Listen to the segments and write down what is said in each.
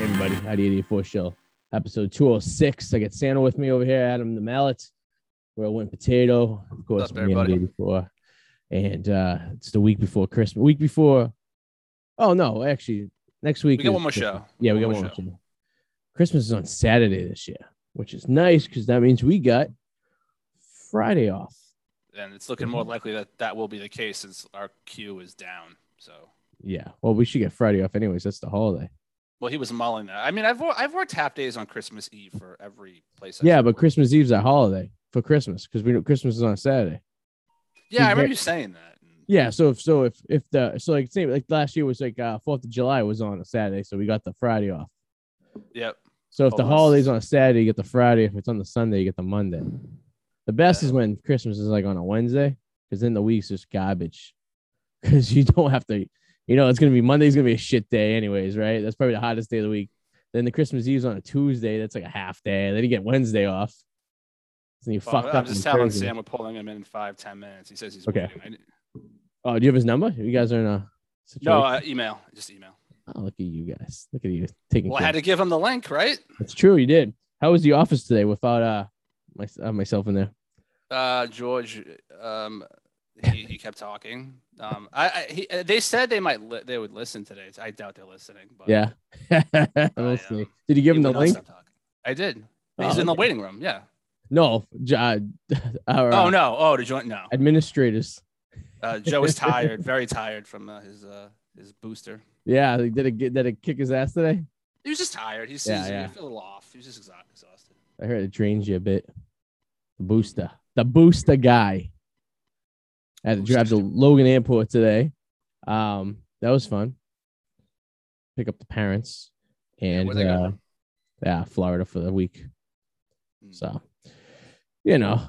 everybody. How do you four show? Episode 206. I got Santa with me over here, Adam the Mallet. We're a win potato. Of course, up, everybody? 84. And uh it's the week before Christmas. Week before. Oh no, actually, next week. We got one more Christmas. show. Yeah, we got one more show. Christmas is on Saturday this year, which is nice because that means we got Friday off. And it's looking more likely that that will be the case since our queue is down. So, Yeah. Well, we should get Friday off anyways. That's the holiday. Well, he was mulling that. I mean, I've I've worked half days on Christmas Eve for every place. I've Yeah, but Christmas Eve's a holiday for Christmas because we know Christmas is on Saturday. yeah, I remember you saying that. Yeah, so if so if if the so like same like last year was like uh Fourth of July was on a Saturday, so we got the Friday off. Yep. So if the holiday's on a Saturday, you get the Friday. If it's on the Sunday, you get the Monday. The best is when Christmas is like on a Wednesday, because then the week's just garbage. Because you don't have to, you know, it's gonna be Monday's gonna be a shit day anyways, right? That's probably the hottest day of the week. Then the Christmas Eve's on a Tuesday, that's like a half day. Then you get Wednesday off. Then you Well, fucked I'm up. just telling Thursday. Sam we're pulling him in five ten minutes. He says he's Okay. waiting. I didn't- Oh, do you have his number? You guys are in a situation. No, uh, email. Just email. Oh, look at you guys. Look at you taking Well, I had to give him the link, right? That's true. You did. How was the office today without uh, my, uh myself in there? Uh, George, um, he, he kept talking. Um, I, I he, uh, they said they might li- they would listen today. I doubt they're listening. But Yeah. we'll I, see. um, Did you give him the link? I did. Oh, He's in the waiting room. Yeah. No. Uh, our Oh uh, no. Oh, to join. No. administrators. Uh, Joe is tired. Very tired from uh, his uh, his booster. Yeah. Did it get did it kick his ass today? He was just tired. He's, Yeah, he's yeah. he a little off. He was just exhausted. I heard it drains you a bit. The booster. The booster guy. I had to drive to Logan Airport today. Um, that was fun. Pick up the parents and they uh, yeah, Florida for the week. Mm. So, you know,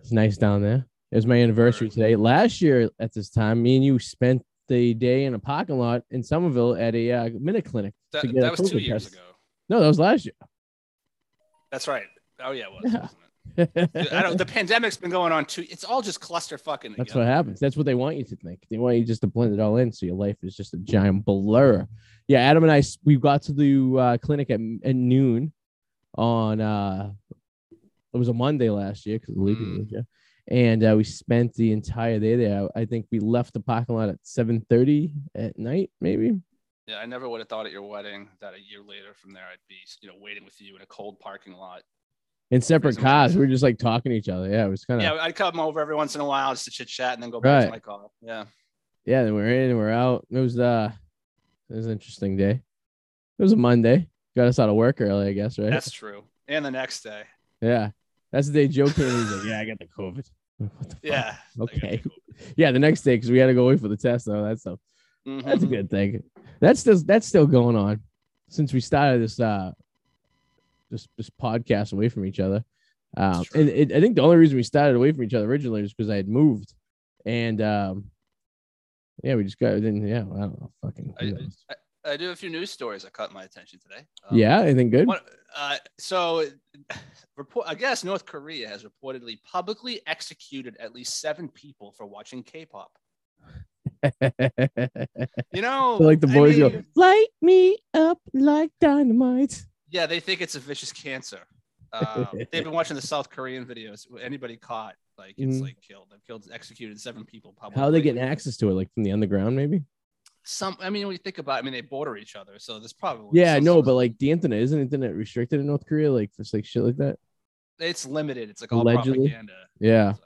it's nice down there. It was my anniversary today. Last year at this time, me and you spent the day in a parking lot in Somerville at a uh, minute clinic. That, to get a that was two COVID years test. ago. No, that was last year. That's right. Oh yeah, it was. Yeah. I don't. The pandemic's been going on too. It's all just cluster fucking. That's what happens. That's what they want you to think. They want you just to blend it all in, so your life is just a giant blur. Yeah, Adam and I, we got to the uh, clinic at, at noon on uh it was a Monday last year because the Mm. year, and uh, we spent the entire day there. I think we left the parking lot at seven thirty at night, maybe. Yeah, I never would have thought at your wedding that a year later from there I'd be, you know, waiting with you in a cold parking lot. In separate cars, we were just like talking to each other. Yeah, it was kind of Yeah, I'd come over every once in a while just to chit chat and then go back Right. to my car. Yeah. yeah. Then we're in and we're out. It was uh, it was an interesting day. It was a Monday. Got us out of work early, I guess, right? That's true. And the next day. Yeah. That's the day Joe came in. He's like, Yeah, I got the COVID. The? Yeah. Okay. Yeah, the next day, because we had to go wait for the test and all that stuff. Mhm. That's a good thing. That's still that's still going on since we started this uh this this podcast away from each other. Um and it, I think the only reason we started away from each other originally was because I had moved. And um yeah, we just got then yeah, I don't know, fucking who I- I do a few news stories that caught my attention today. Um, Yeah, anything good. One, uh, so, report. I guess North Korea has reportedly publicly executed at least seven people for watching K-pop. You know, like the I boys go, light me up like dynamite. Yeah, they think it's a vicious cancer. Uh, they've been watching the South Korean videos. Anybody caught, like, it's Mhm. like killed. They've killed, executed seven people. Publicly. How are they getting access to it? Like from the underground, maybe? Some. I mean, when you think about, it, I mean, they border each other, so there's probably. Yeah, some no, but like the internet isn't internet restricted in North Korea, like for like shit like that. it's limited. It's like all Allegedly. propaganda. Yeah. Like-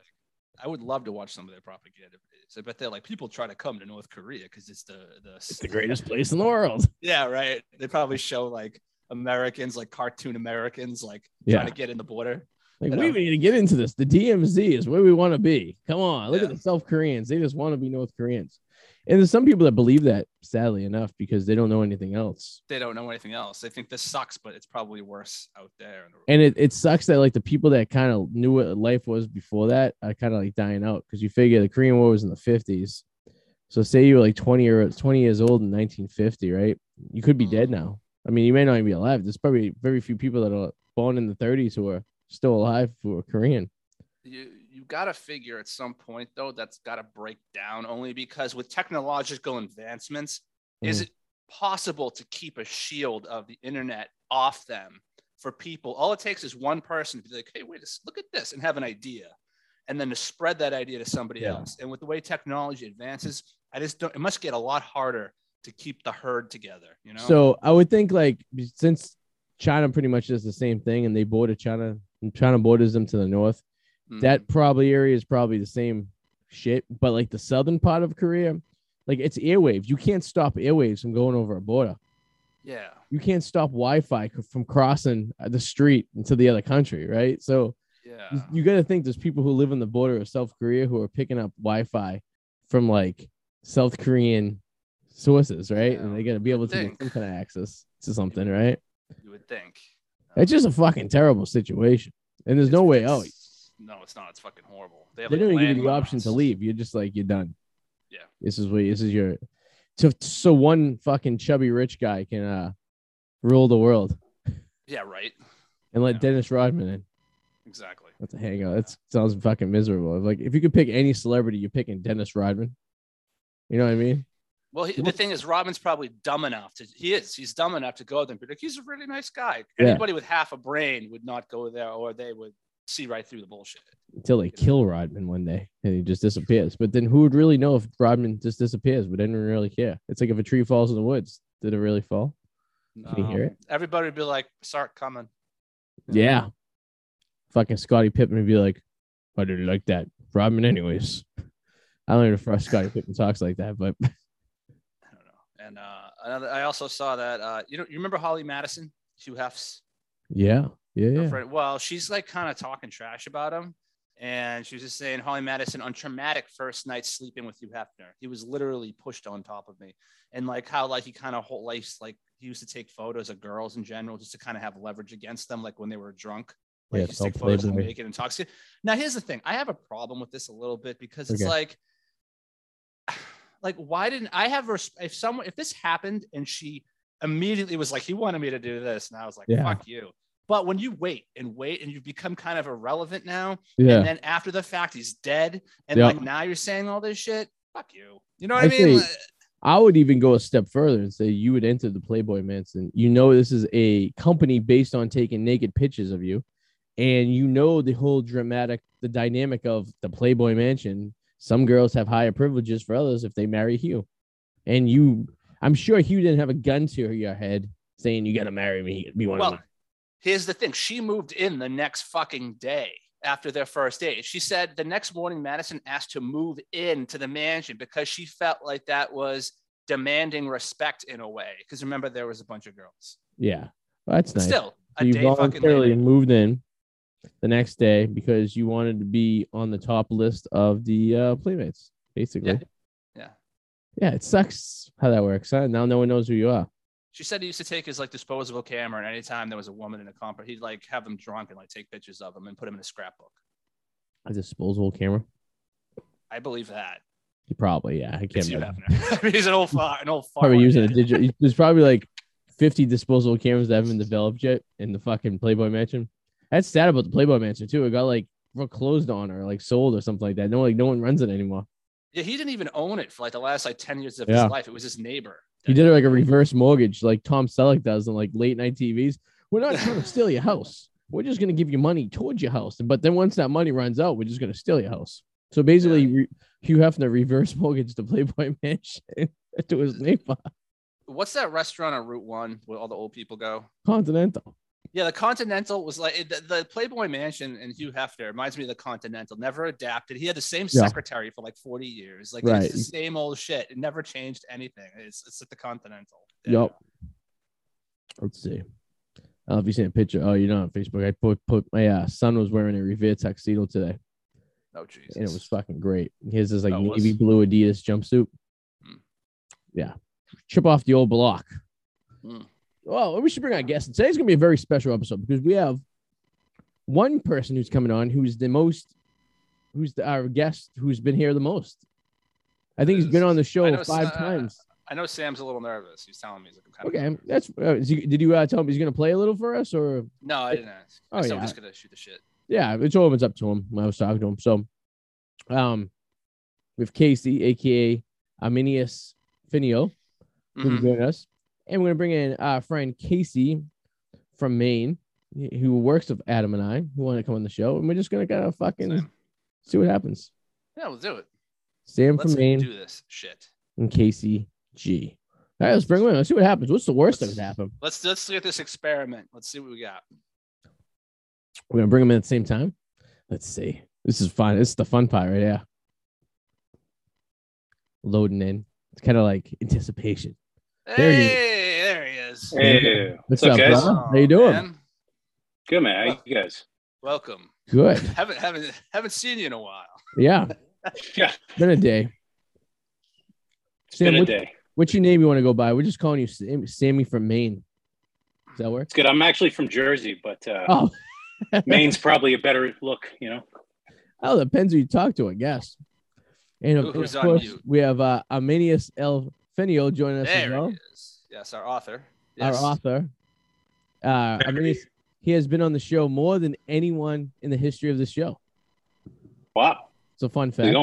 I would love to watch some of their propaganda. videos. I bet they're like people try to come to North Korea because it's the the It's the greatest place in the world. Yeah, right. They probably show like Americans, like cartoon Americans, like Yeah. trying to get in the border. Like we need to get into this. The DMZ is where we want to be. Come on, look at the South Koreans. They just want to be North Koreans. And there's some people that believe that, sadly enough, because they don't know anything else. They don't know anything else. They think this sucks, but it's probably worse out there. in the- And it, it sucks that like the people that kind of knew what life was before that are kind of like dying out because you figure the Korean War was in the 50s. So say you were like 20 or 20 years old in 1950, right? You could be dead Mhm. now. I mean, you may not even be alive. There's probably very few people that are born in the 30s who are still alive who are Korean. you you got to figure at some point though that's got to break down only because with technological advancements is Mhm. it possible to keep a shield of the internet off them for people. All it takes is one person to be like, "Hey, wait, a look at this," and have an idea, and then to spread that idea to somebody Yeah. else. And with the way technology advances, I just don't. It must get a lot harder to keep the herd together. You know. So I would think like since China pretty much does the same thing and they border China and China borders them to the north, Mhm. that probably area is probably the same shit. But like the southern part of Korea, like it's airwaves. You can't stop airwaves from going over a border. yeah. You can't stop Wi-Fi from crossing uh, the street into the other country, right? So Yeah. you, you got to think there's people who live on the border of South Korea who are picking up Wi-Fi from like South Korean sources, right? Yeah, and they got to be able to get some kind of access to something, right? You would think. It's just a fucking terrible situation, and there's no way out. No, it's not. It's fucking horrible. They, have, They like, don't even give you the option to leave. You're just like you're done. Yeah. This is what this is your. So so one fucking chubby rich guy can uh rule the world Yeah. Right. and let Yeah. Dennis Rodman in. Exactly. That's a hangout. That sounds fucking miserable. Like if you could pick any celebrity, you're picking Dennis Rodman. You know what I mean? Well, he, the thing is, Robin's probably dumb enough to. He is. He's dumb enough to go there and be like, he's a really nice guy. Yeah. Anybody with half a brain would not go there, or they would see right through the bullshit. Until they kill Rodman one day and he just disappears. But then who would really know if Rodman just disappears? Would anyone really care? It's like if a tree falls in the woods, did it really fall? Can you hear it? Everybody would be like, "Start coming." Yeah. Fucking Scottie Pippen would be like, I didn't like that. Rodman, anyways. I don't know if Scottie Pippen talks like that, but I don't know. And uh, another, I also saw that. Uh, you know, you remember Holly Madison, Hugh Hef's yeah, yeah, yeah. girlfriend? Well, she's like kind of talking trash about him. And she was just saying Holly Madison on traumatic first night sleeping with Hugh Hefner. He was literally pushed on top of me. And like how like he kind of whole life like he used to take photos of girls in general just to kind of have leverage against them, like when they were drunk. Like Yeah, take photos of them playboy. naked and toxic. Now here's the thing. I have a problem with this a little bit because it's Okay. like like why didn't I have res- if someone if this happened and she immediately was like he wanted me to do this and I was like Yeah. fuck you. But when you wait and wait and you've become kind of irrelevant now, Yeah. and then after the fact he's dead, and Yeah. like now you're saying all this shit, fuck you. You know what I I, mean? say- I would even go a step further and say you would enter the Playboy Mansion. You know this is a company based on taking naked pictures of you, and you know the whole dramatic, the dynamic of the Playboy Mansion. Some girls have higher privileges for others if they marry Hugh, and you, I'm sure Hugh didn't have a gun to your head saying you got to marry me, be one well, of here's the thing: she moved in the next fucking day after their first date. She said the next morning Madison asked to move in to the mansion because she felt like that was demanding respect in a way. Because remember, there was a bunch of girls. Yeah, well, that's nice. still, a So you day fucking voluntarily moved in the next day because you wanted to be on the top list of the uh, playmates, basically. Yeah. Yeah. Yeah, it sucks how that works. Huh? Now no one knows who you are. She said he used to take his like disposable camera, and anytime there was a woman in a comp, he'd like have them drunk and like take pictures of them and put them in a scrapbook. A disposable camera. I believe that. He probably, yeah. I can't It's Hugh I mean, he's an old fart, an old fart. Probably like using a digital. There's probably like 50 disposable cameras that haven't been developed yet in the fucking Playboy Mansion. That's sad about the Playboy Mansion too. It got like foreclosed on or like sold or something like that. No, like no one runs it anymore. Yeah, he didn't even own it for like the last like ten years of Yeah. his life. It was his neighbor. He did it like a reverse mortgage, like Tom Selleck does on like late night TVs. We're not trying to steal your house. We're just gonna give you money towards your house. But then once that money runs out, we're just gonna steal your house. So basically, re- Hugh Hefner reverse mortgage the Playboy Mansion to his neighbor, What's that restaurant on Route One where all the old people go? Continental. Yeah, the Continental was like the, the Playboy Mansion and Hugh Hefner reminds me of the Continental. Never adapted. He had the same Yeah. secretary for like 40 years. Like Right. it's the same old shit. It never changed anything. It's it's at the Continental. Yep. Let's see. I don't know if you seen a picture. Oh, you're not on Facebook. I put put my uh, son was wearing a Revere tuxedo today, Oh Jesus. and it was fucking great. His is like Oh, was? navy blue Adidas jumpsuit. Hmm. Yeah, chip off the old block. Hmm. Well, we should bring our guest. Today's gonna be a very special episode because we have one person who's coming on who's the most, who's the, our guest who's been here the most. I think he's been on the show five times. I know Sam's a little nervous. He's telling me he's like, I'm kind Okay, of that's. Uh, is he, did you uh, tell him he's gonna play a little for us or? No, I didn't ask. Oh, I yeah. we're just gonna shoot the shit. yeah, it's all it's up to him. I was talking to him. So, um, with Casey, aka Armanis Ar-feinial, who's Mhm. joining us. And we're gonna bring in our friend Casey from Maine, who works with Adam and I, who want to come on the show, and we're just gonna kind of fucking Sam. see what happens. Yeah, we'll do it. Sam Let's from Maine do this shit. and Casey G. All right, let's bring him in. Let's see what happens. What's the worst that Let's- could happen? Let's let's look at this experiment. Let's see what we got. We're gonna bring him in at the same time. Let's see. This is fun. This is the fun part right Yeah. Loading in. It's kind of like anticipation. There he is. Hey, there he is. Hey, What's up, up, guys? bro? How you doing? man? Good man. How you guys? Welcome. Good. Haven't haven't haven't seen you in a while. Yeah. Yeah, Been a day. it's Sam, been a what- day. What's your name you want to go by? We're just calling you Sam, Sammy from Maine. Does that work? It's good. I'm actually from Jersey, but uh, Oh, Maine's probably a better look. You know. oh, depends who you talk to, I guess. And of, Who- of course, mute? we have uh, Armanis L. Finio joining us as There well. he is. Yes, our author. Yes. our author. Uh, Armanis, he has been on the show more than anyone in the history of the show. Wow. It's a fun fact.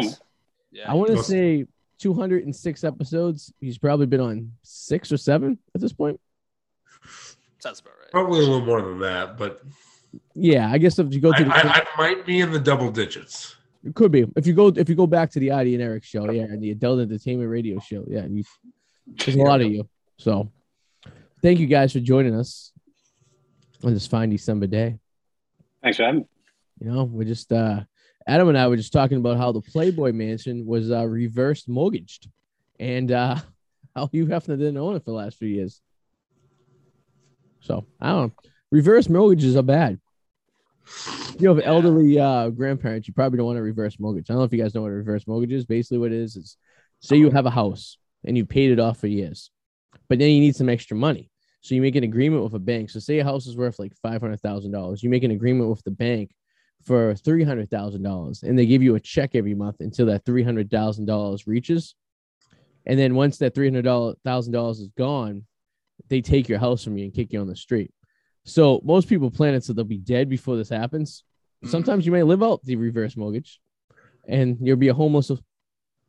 Yeah. I want to say 206 episodes. He's probably been on six or seven at this point. sounds about right. Probably a little more than that, but Yeah, I guess if you go I, to the, I, I might be in the double digits. It could be if you go if you go back to the Arty and Eric show, yeah, and the adult entertainment radio show, yeah, you, there's a lot of you. So, thank you guys for joining us on this fine December day. Thanks for having me. You know, we're just uh Adam and I were just talking about how the Playboy Mansion was uh reversed mortgaged and uh how Hugh Hefner didn't own it for the last few years. So I don't know. Reverse mortgages are bad. If you have elderly uh grandparents, you probably don't want a reverse mortgage. I don't know if you guys know what a reverse mortgage is. Basically, what it is is say you have a house and you paid it off for years, but then you need some extra money. So you make an agreement with a bank. So say a house is worth like five hundred thousand dollars. You make an agreement with the bank for three hundred thousand dollars, and they give you a check every month until that three hundred thousand dollars reaches. And then once that three hundred thousand dollars is gone, they take your house from you and kick you on the street. So most people plan it so they'll be dead before this happens. Mhm. Sometimes you may live out the reverse mortgage, and you'll be a homeless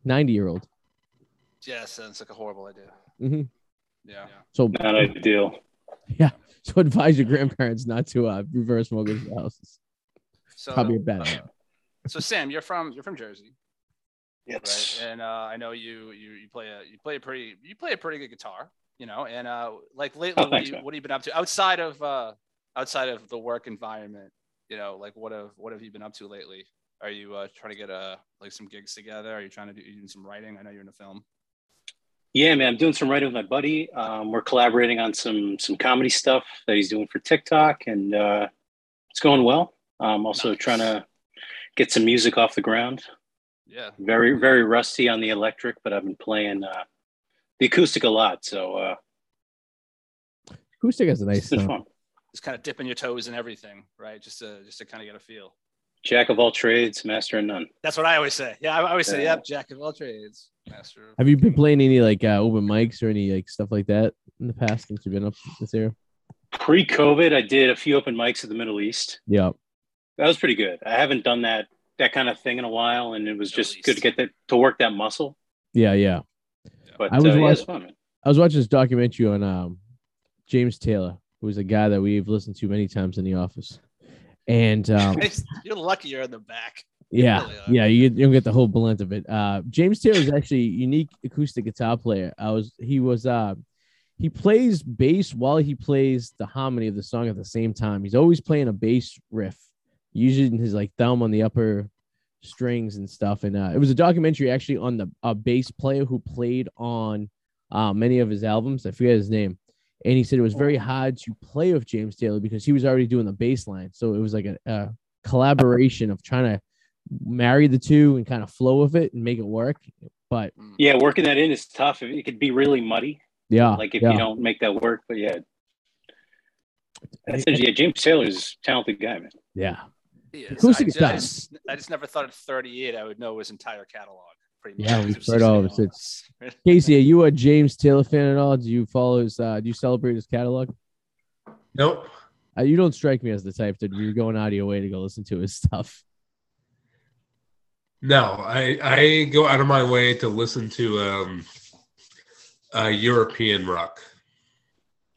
ninety year old. Yeah, sounds like a horrible idea. Mhm. Yeah. So Not ideal. Yeah. So advise your grandparents not to uh, reverse mortgage their houses. So Probably a bad idea. so Sam, you're from you're from Jersey, Yes. right? And uh, I know you you you play a you play a pretty you play a pretty good guitar, you know. And uh, like lately, Oh, what, you, what have you been up to outside of uh outside of the work environment? You know, like what have what have you been up to lately? Are you uh, trying to get uh like some gigs together? Are you trying to do doing some writing? I know you're in a film. Yeah, man. I'm doing some writing with my buddy. Um, we're collaborating on some some comedy stuff that he's doing for TikTok, and uh, it's going well. I'm also Nice. trying to get some music off the ground. Yeah. Very very rusty on the electric, but I've been playing uh, the acoustic a lot, so uh, Acoustic has a nice it's sound. fun. Just kind of dipping your toes in everything, right? Just to just to kind of get a feel. Jack of all trades, master of none. That's what I always say. Yeah, I always say, Yeah. "Yep, jack of all trades, master." of-" Have you been playing any like uh, open mics or any like stuff like that in the past since you've been up this area? Pre-COVID, I did a few open mics in the Middle East. Yeah. That was pretty good. I haven't done that that kind of thing in a while, and it was Middle just good to get that to work that muscle. Yeah, yeah. But I was uh, yeah, watch- it's fun. Man. I was watching this documentary on um, James Taylor, who is a guy that we've listened to many times in the office. And um, You're lucky you're in the back. yeah, really yeah, you, you don't get the whole blunt of it. Uh, James Taylor is actually a unique acoustic guitar player. I was he was uh, he plays bass while he plays the harmony of the song at the same time. He's always playing a bass riff, using his like thumb on the upper strings and stuff. And uh, it was a documentary actually on the a bass player who played on uh, many of his albums. I forget his name. And he said it was very hard to play with James Taylor because he was already doing the bass line. So it was like a, a collaboration of trying to marry the two and kind of flow with it and make it work. But Yeah, working that in is tough. It could be really muddy, yeah, like if yeah. you don't make that work. But yeah, that's yeah. James Taylor's a talented guy, man. yeah. He is. Acoustic I, just, guitar. I, just, I just never thought at 38 I would know his entire catalog. Pretty. Yeah, because we've heard all of it. office. Casey, are you a James Taylor fan at all? Do you follow his? Uh, do you celebrate his catalog? Nope. Uh, you don't strike me as the type that you're going out of your way to go listen to his stuff. No, I I go out of my way to listen to um uh European rock.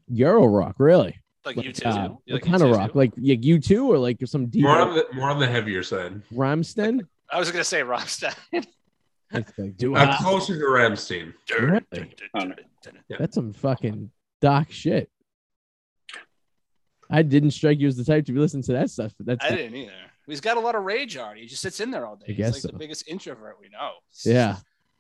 Euro rock, really? Like, Like, you too. uh, You what like kind of U2 rock? too? Like yeah, U2 or like some deep More on the more on the heavier side. Rammstein? I was gonna say Rammstein. Like, do I'm I- closer to Rammstein. Really? That's some fucking dark shit. I didn't strike you as the type to be listening to that stuff, but that's I didn't either. He's got a lot of rage already. He just sits in there all day. I He's guess like so. the biggest introvert we know. yeah.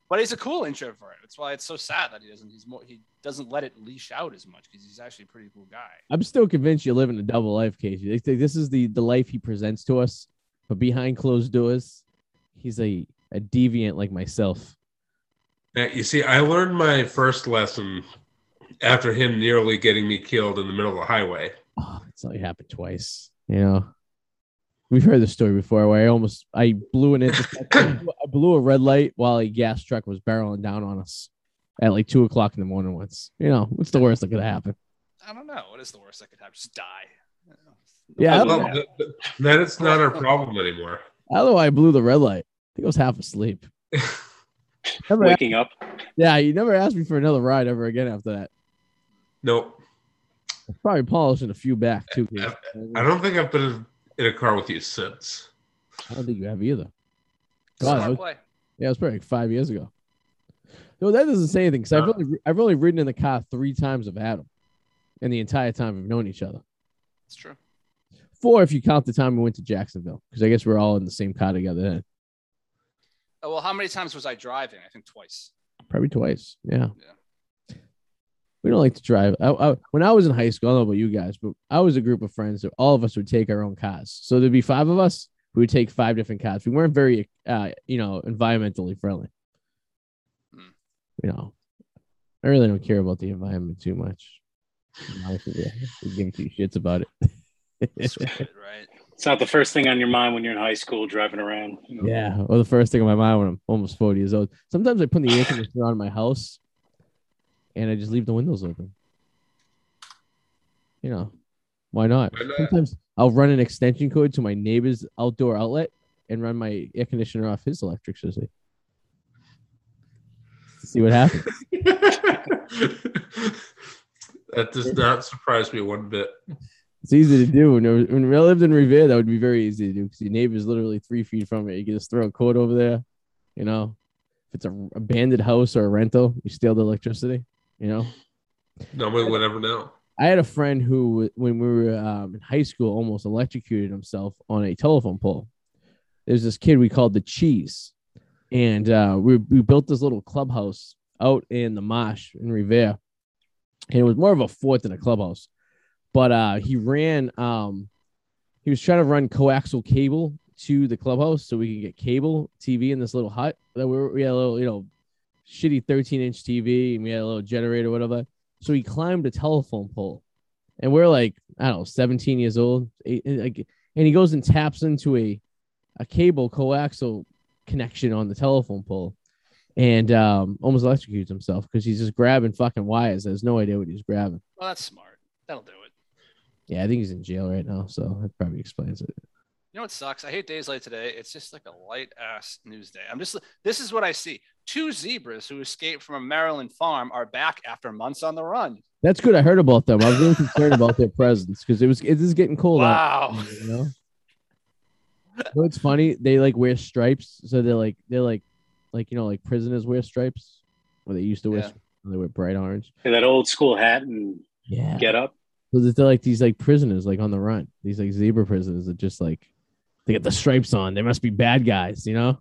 But he's a cool introvert. That's why it's so sad that he doesn't. He's more. He doesn't let it leash out as much because he's actually a pretty cool guy. I'm still convinced you're living a double life, Casey. They think This is the the life he presents to us, but behind closed doors, he's a a deviant like myself. Now, you see, I learned my first lesson after him nearly getting me killed in the middle of the highway. Oh, it's only happened twice. You know, we've heard the story before where I almost I blew an intercept. I blew a red light while a gas truck was barreling down on us at like two o'clock in the morning. Once, you know, what's the worst that could happen? I don't know. What is the worst that could happen? Just die. Yeah, I Well, don't, th- th- then it's not our problem anymore. I don't know why I blew the red light. I think I was half asleep. Never a- Waking up. yeah, you never asked me for another ride ever again after that. Nope. Probably polishing a few back too. Casey. I don't think I've been in a car with you since. I don't think you have either. God, Smart was, play. yeah, it was probably like five years ago. No, that doesn't say anything because I've Uh. only I've only ridden in the car three times with Adam, in the entire time we've known each other. That's true. Four if you count the time we went to Jacksonville, because I guess we're all in the same car together then. Oh, well, how many times was I driving? I think twice. Probably twice. Yeah. Yeah. We don't like to drive. I, I, when I was in high school, I don't know about you guys, but I was a group of friends that all of us would take our own cars. So there'd be five of us. We would take five different cars. We weren't very, uh, you know, environmentally friendly. Hmm. You know, I really don't care about the environment too much. To be honest with give two shits about it. Right? It's not the first thing on your mind when you're in high school driving around. you know. Yeah, or the first thing on my mind when I'm almost 40 years old. Sometimes I put the air conditioner on in my house and I just leave the windows open. You know, why not? Why not? Sometimes I'll run an extension cord to my neighbor's outdoor outlet and run my air conditioner off his electricity. See what happens. that does not surprise me one bit. It's easy to do. When, when I lived in Revere, that would be very easy to do because your neighbor's literally three feet from it. You can just throw a cord over there. You know, if it's a abandoned house or a rental, you steal the electricity. You know, Nobody would ever know. I had a friend who, when we were um, in high school, almost electrocuted himself on a telephone pole. There's this kid we called the Cheese, and uh, we we built this little clubhouse out in the marsh in Revere, and it was more of a fort than a clubhouse. But uh, he ran, um, he was trying to run coaxial cable to the clubhouse so we could get cable TV in this little hut. That we, were, we had a little, you know, shitty 13 inch TV, and we had a little generator, whatever. So he climbed a telephone pole, and we're like, I don't know, 17 years old, and like- and he goes and taps into a a cable coaxial connection on the telephone pole, and um, almost electrocutes himself because he's just grabbing fucking wires. Has no idea what he's grabbing. Well, that's smart. That'll do it. Yeah, I think he's in jail right now, so that probably explains it. You know what sucks? I hate days like today. It's just like a light ass news day. I'm just this is what I see. Two zebras who escaped from a Maryland farm are back after months on the run. That's good. I heard about them. I was really concerned about their presence because it was it is getting cold out. Wow. You know? You know what's funny? They like wear stripes, so they're like they're like like you know like prisoners wear stripes, or they used to wear. Yeah. They wear bright orange. And that old school hat and Yeah. get up. So that they're like these like prisoners like on the run. These like zebra prisoners that just like they get the stripes on. They must be bad guys, you know?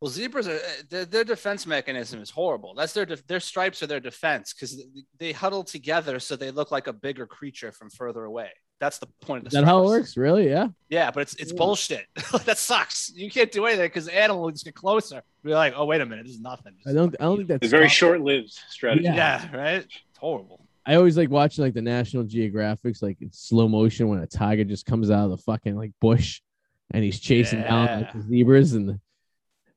Well, zebras are uh, their, their defense mechanism is horrible. That's their their stripes are their defense because they huddle together so they look like a bigger creature from further away. That's the point of Is the that how it works? Really? Yeah. Yeah, but it's it's Yeah. bullshit. that sucks. You can't do anything because the animal will just get closer. Be like, oh wait a minute, this is nothing. I don't I don't think that's a very short-lived strategy. Yeah. Yeah, right. It's horrible. I always like watching like the National Geographics, like in slow motion when a tiger just comes out of the fucking like bush and he's chasing down like the zebras and the,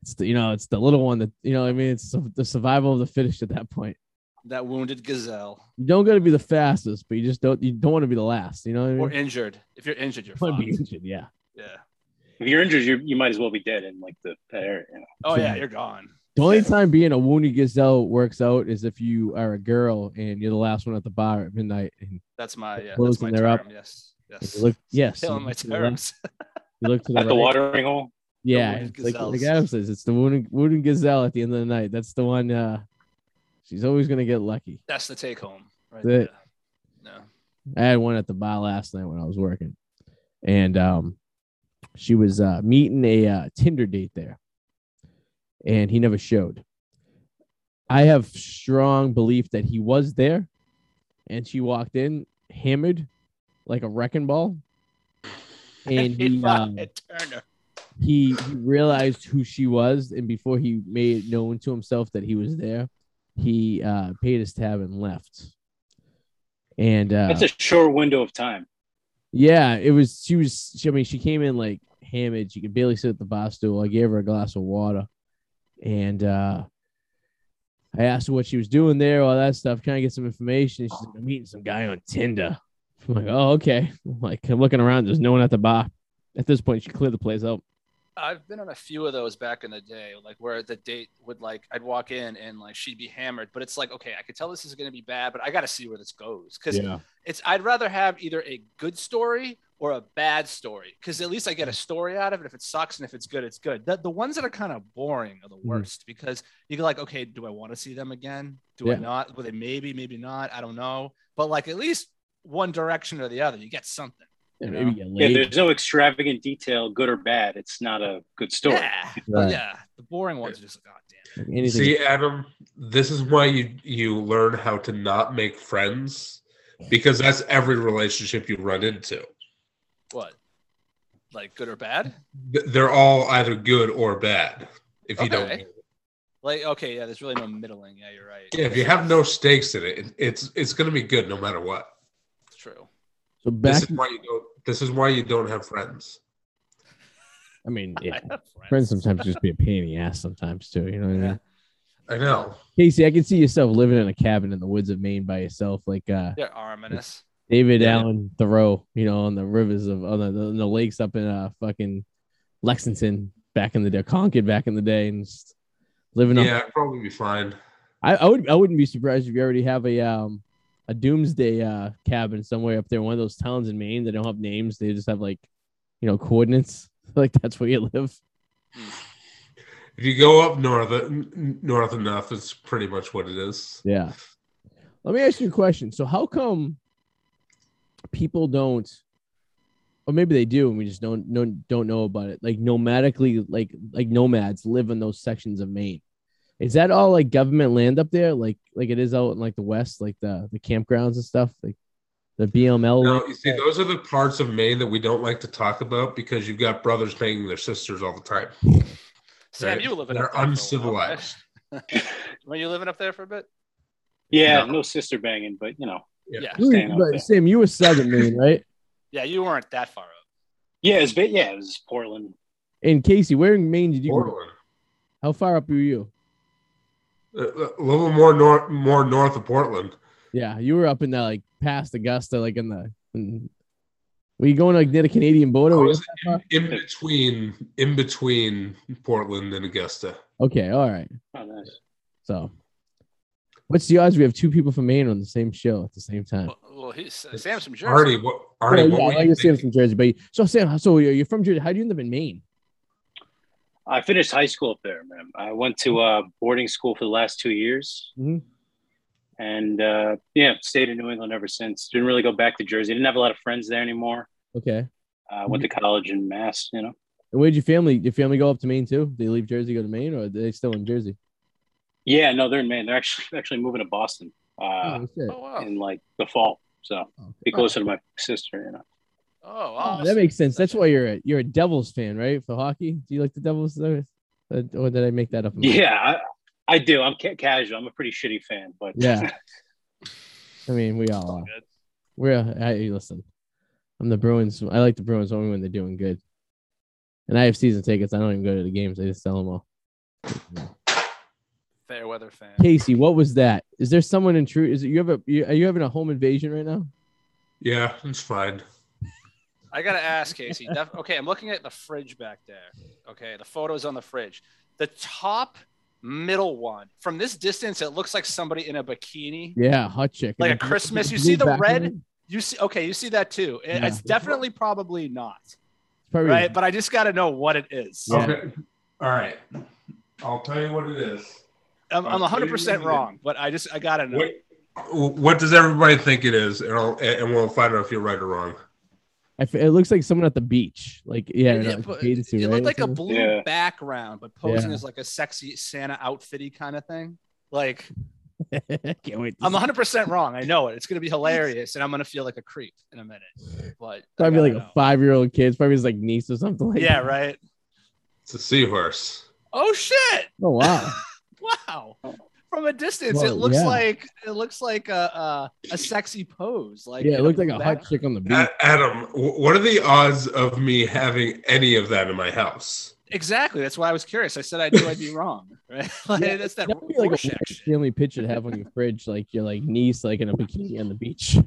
it's the you know it's the little one that you know what I mean it's the the survival of the fittest at that point. That wounded gazelle You don't got to be the fastest, but you just don't you don't want to be the last. You know what I mean? or injured. If you're injured, you're You be injured, yeah. Yeah. If you're injured, you you might as well be dead in like the that area. You know? Oh yeah, Yeah. you're gone. The only time being a wounded gazelle works out is if you are a girl and you're the last one at the bar at midnight and That's my yeah. Close That's my and up. term. Yes. Yes. look yes, Killing my look to the left, terms. you look to the At the watering hole. Yeah, wounded like, like gazelles. Adam says, it's the wounded, wounded gazelle at the end of the night. That's the one. Uh, she's always gonna get lucky. That's the take home. Right That's there. No. I had one at the bar last night when I was working, and um, she was uh, meeting a uh, Tinder date there, and he never showed. I have strong belief that he was there, and she walked in hammered like a wrecking ball, and he um, he, he realized who she was, and before he made it known to himself that he was there, he uh, paid his tab and left. And uh, That's a short window of time. yeah, it was. She was. She, I mean, she came in like hammered. She could barely sit at the bar stool. I gave her a glass of water, and uh, I asked her what she was doing there, all that stuff. Trying to get some information. She's like, "I'm meeting some guy on Tinder." I'm like, "Oh, okay." Like, I'm looking around. There's no one at the bar. At this point, she cleared the place out. I've been on a few of those back in the day, like where the date would like I'd walk in and like she'd be hammered, but it's like okay, I could tell this is gonna be bad, but I got to see where this goes because Yeah. it's I'd rather have either a good story or a bad story because at least I get a story out of it. If it sucks and if it's good, it's good. The, the ones that are kind of boring are the Mhm. worst because you're like, okay, do I want to see them again? Do I not? Will they maybe, maybe not? I don't know. But like at least one direction or the other, you get something. And You maybe know? get Yeah, laid. there's no extravagant detail, good or bad. It's not a good story. Yeah, Right. yeah. The boring ones are just like, oh damn. Anything. See, Adam, this is why you you learn how to not make friends because that's every relationship you run into. What? Like good or bad? They're all either good or bad. If you don't, Like okay, yeah. There's really no middling. Yeah, you're right. yeah, if you have no stakes in it, it- it's it's going to be good no matter what. It's true. so This is why you don't. This is why you don't have friends. I mean, yeah. I have Friends sometimes just be a pain in the ass sometimes too. You know what I mean? I know. Casey, I can see yourself living in a cabin in the woods of Maine by yourself, like uh, They're ominous. David Yeah. Allen Thoreau, you know, on the rivers of on the, on the lakes up in uh fucking Lexington back in the day, Concord back in the day, and just living Yeah, up. I'd probably be fine. I, I would I wouldn't be surprised if you already have a um a doomsday uh cabin somewhere up there, one of those towns in Maine that don't have names, they just have like you know coordinates. Like that's where you live. If you go up north, north enough, it's pretty much what it is. Yeah. Let me ask you a question. So how come people don't or maybe they do and we just don't know don't know about it. Like nomadically like like nomads live in those sections of Maine. Is that all like government land up there? Like like it is out in like the west, like the the campgrounds and stuff, like the BML No, land? you see, those are the parts of Maine that we don't like to talk about because you've got brothers banging their sisters all the time. Sam, Right. you were living They're up there for a while, uncivilized. right? Were you living up there for a bit? Yeah, No. no sister banging, but you know, Yeah. Yeah. You- but. Sam, you were southern Maine, right? Yeah, you weren't that far up. yeah, it's bit. Yeah, it was Portland. And Casey, where in Maine did you grow? up? How far up were you? A a little more north, more north of Portland. Yeah, you were up in the like past Augusta, like in the. In, were you going like near the Canadian border? I was up that far? in between, in between Portland and Augusta. Okay, all right. Oh, nice. So, what's the odds we have two people from Maine on the same show at the same time? Well, well he's uh, Sam's from Jersey. Artie, what? Artie, Well, yeah, were I you like Sam's from Jersey, but so Sam, so you're you're from Jersey. How do you end up in Maine? I finished high school up there, man. I went to uh, boarding school for the last two years, Mhm. and uh, yeah, stayed in New England ever since. Didn't really go back to Jersey. Didn't have a lot of friends there anymore. Okay. Uh, went to college in Mass. You know, And where'd your family? Your family go up to Maine too? Do they leave Jersey, go to Maine, or are they still in Jersey? yeah, no, they're in Maine. They're actually actually moving to Boston uh, oh, shit. Oh wow. in like the fall, so Oh, be closer to my sister. You know, Oh, Oh, wow. that makes sense. That's why you're a you're a Devils fan, right? For hockey, do you like the Devils? Uh, Or did I make that up? yeah, I, I do. I'm ca- casual. I'm a pretty shitty fan, but Yeah. I mean, we all are. good. We're I, listen. I'm the Bruins. I like the Bruins only when they're doing good. And I have season tickets. I don't even go to the games. I just sell them all. Fair weather fan. Casey, what was that? Is there someone in true? Is it you have a? You, are you having a home invasion right now? Yeah, it's fine. I gotta ask Casey. Def- okay, I'm looking at the fridge back there. Okay, the photos on the fridge. The top middle one. From this distance, it looks like somebody in a bikini. Yeah, hot chick. Like a Christmas, you see the red? You see, okay, you see that too. It- Yeah. It's definitely probably not, probably right? But I just got to know what it is. Yeah. Okay. All right. I'll tell you what it is. I'm, I'm I'll tell you 100% wrong, but I just I got to know. What, what does everybody think it is? And, I'll, and we'll find out if you're right or wrong. I f- it looks like someone at the beach. Like yeah, Yeah, like but suit, it right? looked like a blue Yeah. background, but posing Yeah. as like a sexy Santa outfitty kind of thing. Like Can't wait. I'm 100 percent wrong. I know it. It's gonna be hilarious, and I'm gonna feel like a creep in a minute. But I probably like gotta a five year old kid. It's probably his like niece or something like yeah, that. right. It's a seahorse. Oh shit! Oh wow. Wow. Oh. From a distance, Whoa, it looks yeah. like it looks like a a, a sexy pose. Like yeah, it in looked like a hot chick on the beach. Adam, what are the odds of me having any of that in my house? Exactly. That's why I was curious. I said I knew I'd be wrong. Right? Like, Yeah, that's that That would be like a Rorschach Morgan shit. Stanley picture to have on your fridge, like your like niece like in a bikini on the beach.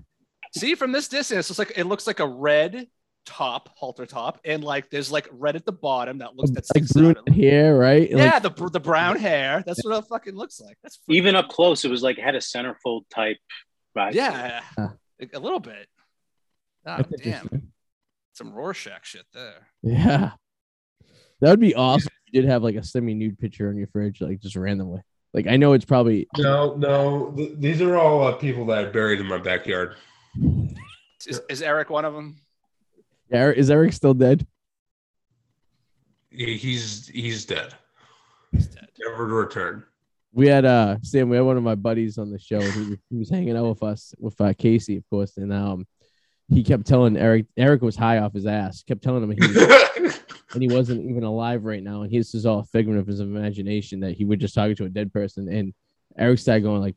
See, from this distance, it's like it looks like a red top, halter top, and like there's like red at the bottom that looks that like sticks brunette out. hair, right? Yeah, Like, the the brown hair. That's what it fucking looks like. That's freaking Even up close, it was like it had a centerfold type. Vibe. Yeah, Huh. a, a little bit. Oh, damn, some Rorschach shit there. Yeah. That would be awesome if you did have like a semi nude picture on your fridge, like just randomly. Like I know it's probably No, no. Th- these are all uh, people that I buried in my backyard. Is, is Eric one of them? Eric, is Eric still dead? He- He's he's dead, He's dead. never to return. We had uh Sam, we had one of my buddies on the show. He was, he was hanging out with us with uh, Casey, of course, and um he kept telling Eric Eric was high off his ass, kept telling him he was, and he wasn't even alive right now. And his is all a figment of his imagination that he was just talking to a dead person. And Eric started going like,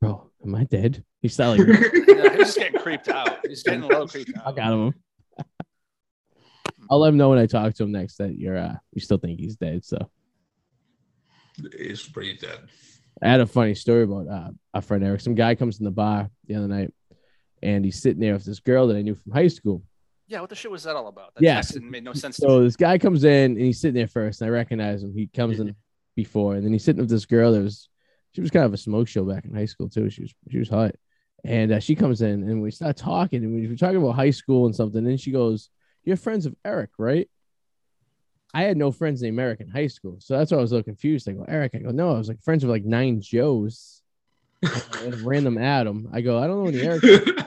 Bro, am I dead? He started like Yeah, he was just getting creeped out. He's getting a little creeped fuck out. out of him. I'll let him know when I talk to him next that you're uh you still think he's dead. So he's pretty dead. I had a funny story about uh, our friend Eric. Some guy comes in the bar the other night, and he's sitting there with this girl that I knew from high school. Yeah, what the shit was that all about? That Yeah. text made no sense to So me. this guy comes in and he's sitting there first, and I recognize him. He comes in before, and then he's sitting with this girl that was she was kind of a smoke show back in high school too. She was she was hot, and uh, she comes in and we start talking, and we were talking about high school and something. And then she goes, "You're friends of Eric, right?" I had no friends named Eric in high school, so that's why I was a little confused. I go, Eric. I go, no, I was like friends with like nine Joes, and random Adam. I go, I don't know any Eric.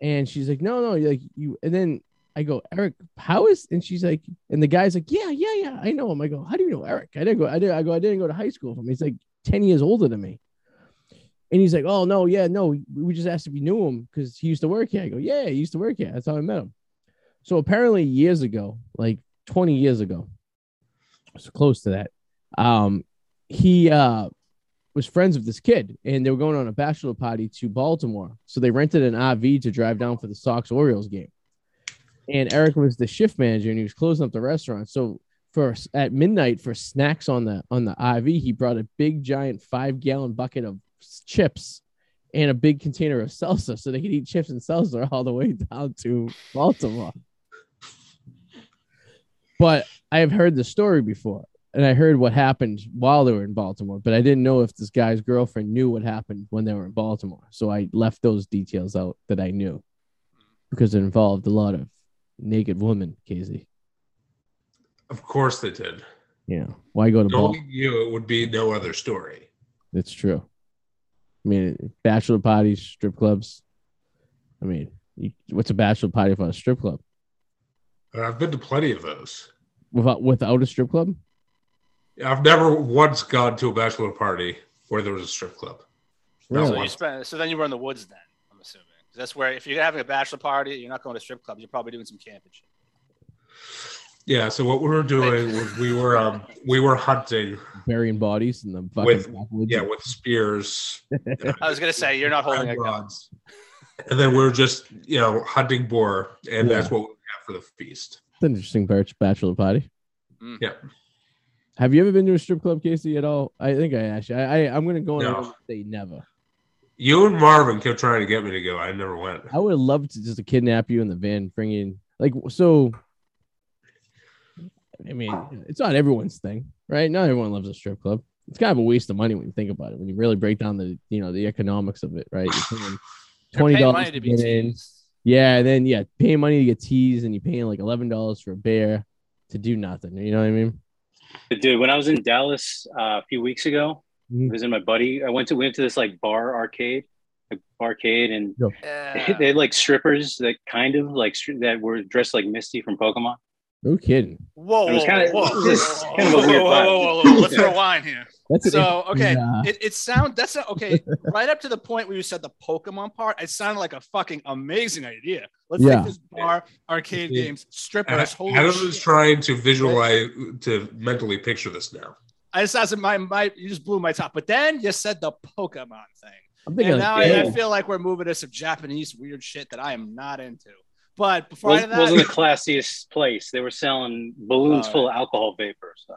And she's like, no, no, like you. And then I go, Eric, how is? And she's like, and the guy's like, yeah, yeah, yeah, I know him. I go, how do you know Eric? I didn't go. I did. I go. I didn't go to high school with him. He's like ten years older than me. And he's like, oh no, yeah, no. We just asked if you knew him because he used to work here. I go, yeah, he used to work here. That's how I met him. So apparently, years ago, like twenty years ago, so close to that, um, he uh was friends with this kid and they were going on a bachelor party to Baltimore. So they rented an RV to drive down for the Sox Orioles game. And Eric was the shift manager and he was closing up the restaurant. So for at midnight for snacks on the on the RV, he brought a big giant five gallon bucket of chips and a big container of salsa so they could eat chips and salsa all the way down to Baltimore. But I have heard the story before and I heard what happened while they were in Baltimore, but I didn't know if this guy's girlfriend knew what happened when they were in Baltimore. So I left those details out that I knew because it involved a lot of naked women, Casey. of course they did. Yeah. why go to Baltimore? You, it would be no other story. It's true. I mean, bachelor parties, strip clubs. I mean, you, what's a bachelor party for a strip club? And I've been to plenty of those. Without without a strip club? I've never once gone to a bachelor party where there was a strip club. Not Really? So you once. spent. So then you were in the woods then. I'm assuming. that's where if you're having a bachelor party, you're not going to strip clubs. You're probably doing some camping. Yeah, so what we were doing was we were um we were hunting Burying bodies in the fucking With- backwoods. yeah with spears I was gonna say you're not holding a gun. rods. and then we are just you know hunting boar and Yeah. that's what we got for the feast. It's an interesting bach- bachelor party. Mm. Yeah. Have you ever been to a strip club, Casey, at all? I think I asked you. I, I I'm gonna go on No. and say never. You and Marvin kept trying to get me to go. I never went. I would love to just to kidnap you in the van, bring in like so. I mean, it's not everyone's thing, right? Not everyone loves a strip club. It's kind of a waste of money when you think about it. When you really break down the you know the economics of it, right? You're paying twenty dollars to to get in. teased. Yeah, and then yeah, paying money to get teased, and you're paying like eleven dollars for a bear to do nothing. You know what I mean? Dude, when I was in Dallas uh, a few weeks ago, Mhm. visiting my buddy, I went to went to this like bar arcade, like arcade, and Yeah. they had like strippers that kind of like stri- that were dressed like Misty from Pokemon. No kidding. Whoa, whoa, kinda- whoa, it was just whoa, kind of whoa, whoa, whoa, whoa, whoa, Let's Yeah. rewind here. That's an So okay, interesting, uh, it, it sound that's a, okay. right up to the point where you said the Pokemon part, it sounded like a fucking amazing idea. Let's Yeah. take this bar, arcade Yeah. games, strippers. Holy Adam shit. trying to visualize to mentally picture this now. I just that's my my you just blew my top. But then you said the Pokemon thing. I'm thinking And like, now I, I feel like we're moving to some Japanese weird shit that I am not into. But before Was, I that, wasn't the classiest place. They were selling balloons Oh, full of alcohol vapor. So